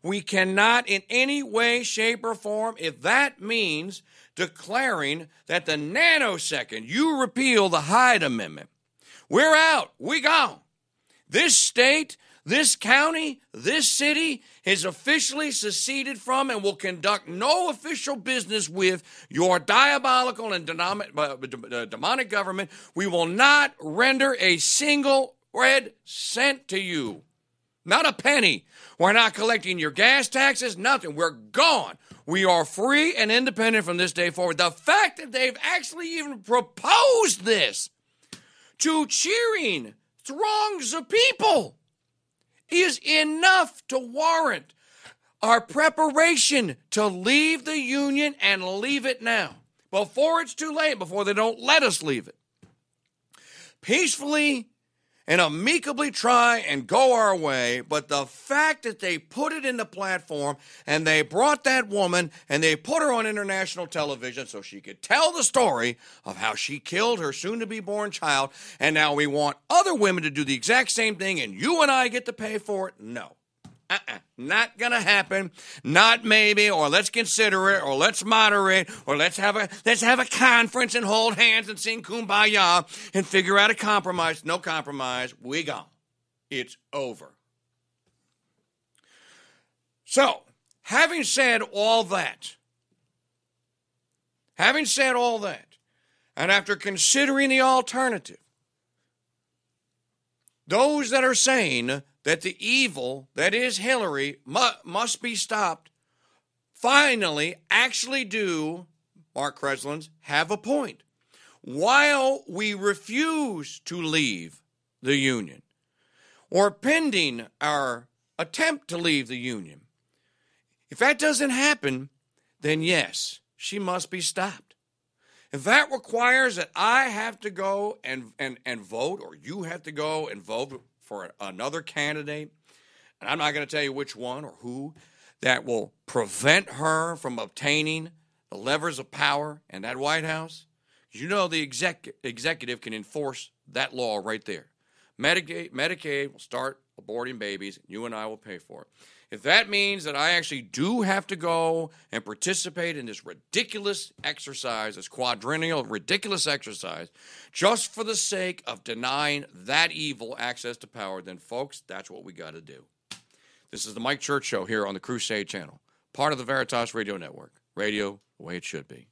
Speaker 7: We cannot, in any way, shape, or form, if that means declaring that the nanosecond you repeal the Hyde Amendment, we're out, we gone. This state, this county, this city is officially seceded from and will conduct no official business with your diabolical and uh, uh, demonic government. We will not render a single red cent to you. Not a penny. We're not collecting your gas taxes, nothing. We're gone. We are free and independent from this day forward. The fact that they've actually even proposed this to cheering throngs of people is enough to warrant our preparation to leave the Union and leave it now before it's too late, before they don't let us leave it. Peacefully and amicably try and go our way, but the fact that they put it in the platform and they brought that woman and they put her on international television so she could tell the story of how she killed her soon to be born child, and now we want other women to do the exact same thing and you and I get to pay for it? No. Uh-uh. Not gonna happen. Not maybe, or let's consider it, or let's moderate, or let's have a let's have a conference and hold hands and sing kumbaya and figure out a compromise. No compromise. We gone. It's over. So, having said all that, having said all that, and after considering the alternative, those that are saying that the evil that is Hillary mu- must be stopped finally actually do, Mark Kreslins, have a point. While we refuse to leave the Union, or pending our attempt to leave the Union, if that doesn't happen, then yes, she must be stopped. If that requires that I have to go and, and, and vote, or you have to go and vote for another candidate, and I'm not going to tell you which one or who, that will prevent her from obtaining the levers of power in that White House. You know the exec- executive can enforce that law right there. Medicaid, Medicaid will start aborting babies. You and I will pay for it. If that means that I actually do have to go and participate in this ridiculous exercise, this quadrennial ridiculous exercise, just for the sake of denying that evil access to power, then, folks, that's what we got to do. This is the Mike Church Show here on the Crusade Channel, part of the Veritas Radio Network. Radio the way it should be.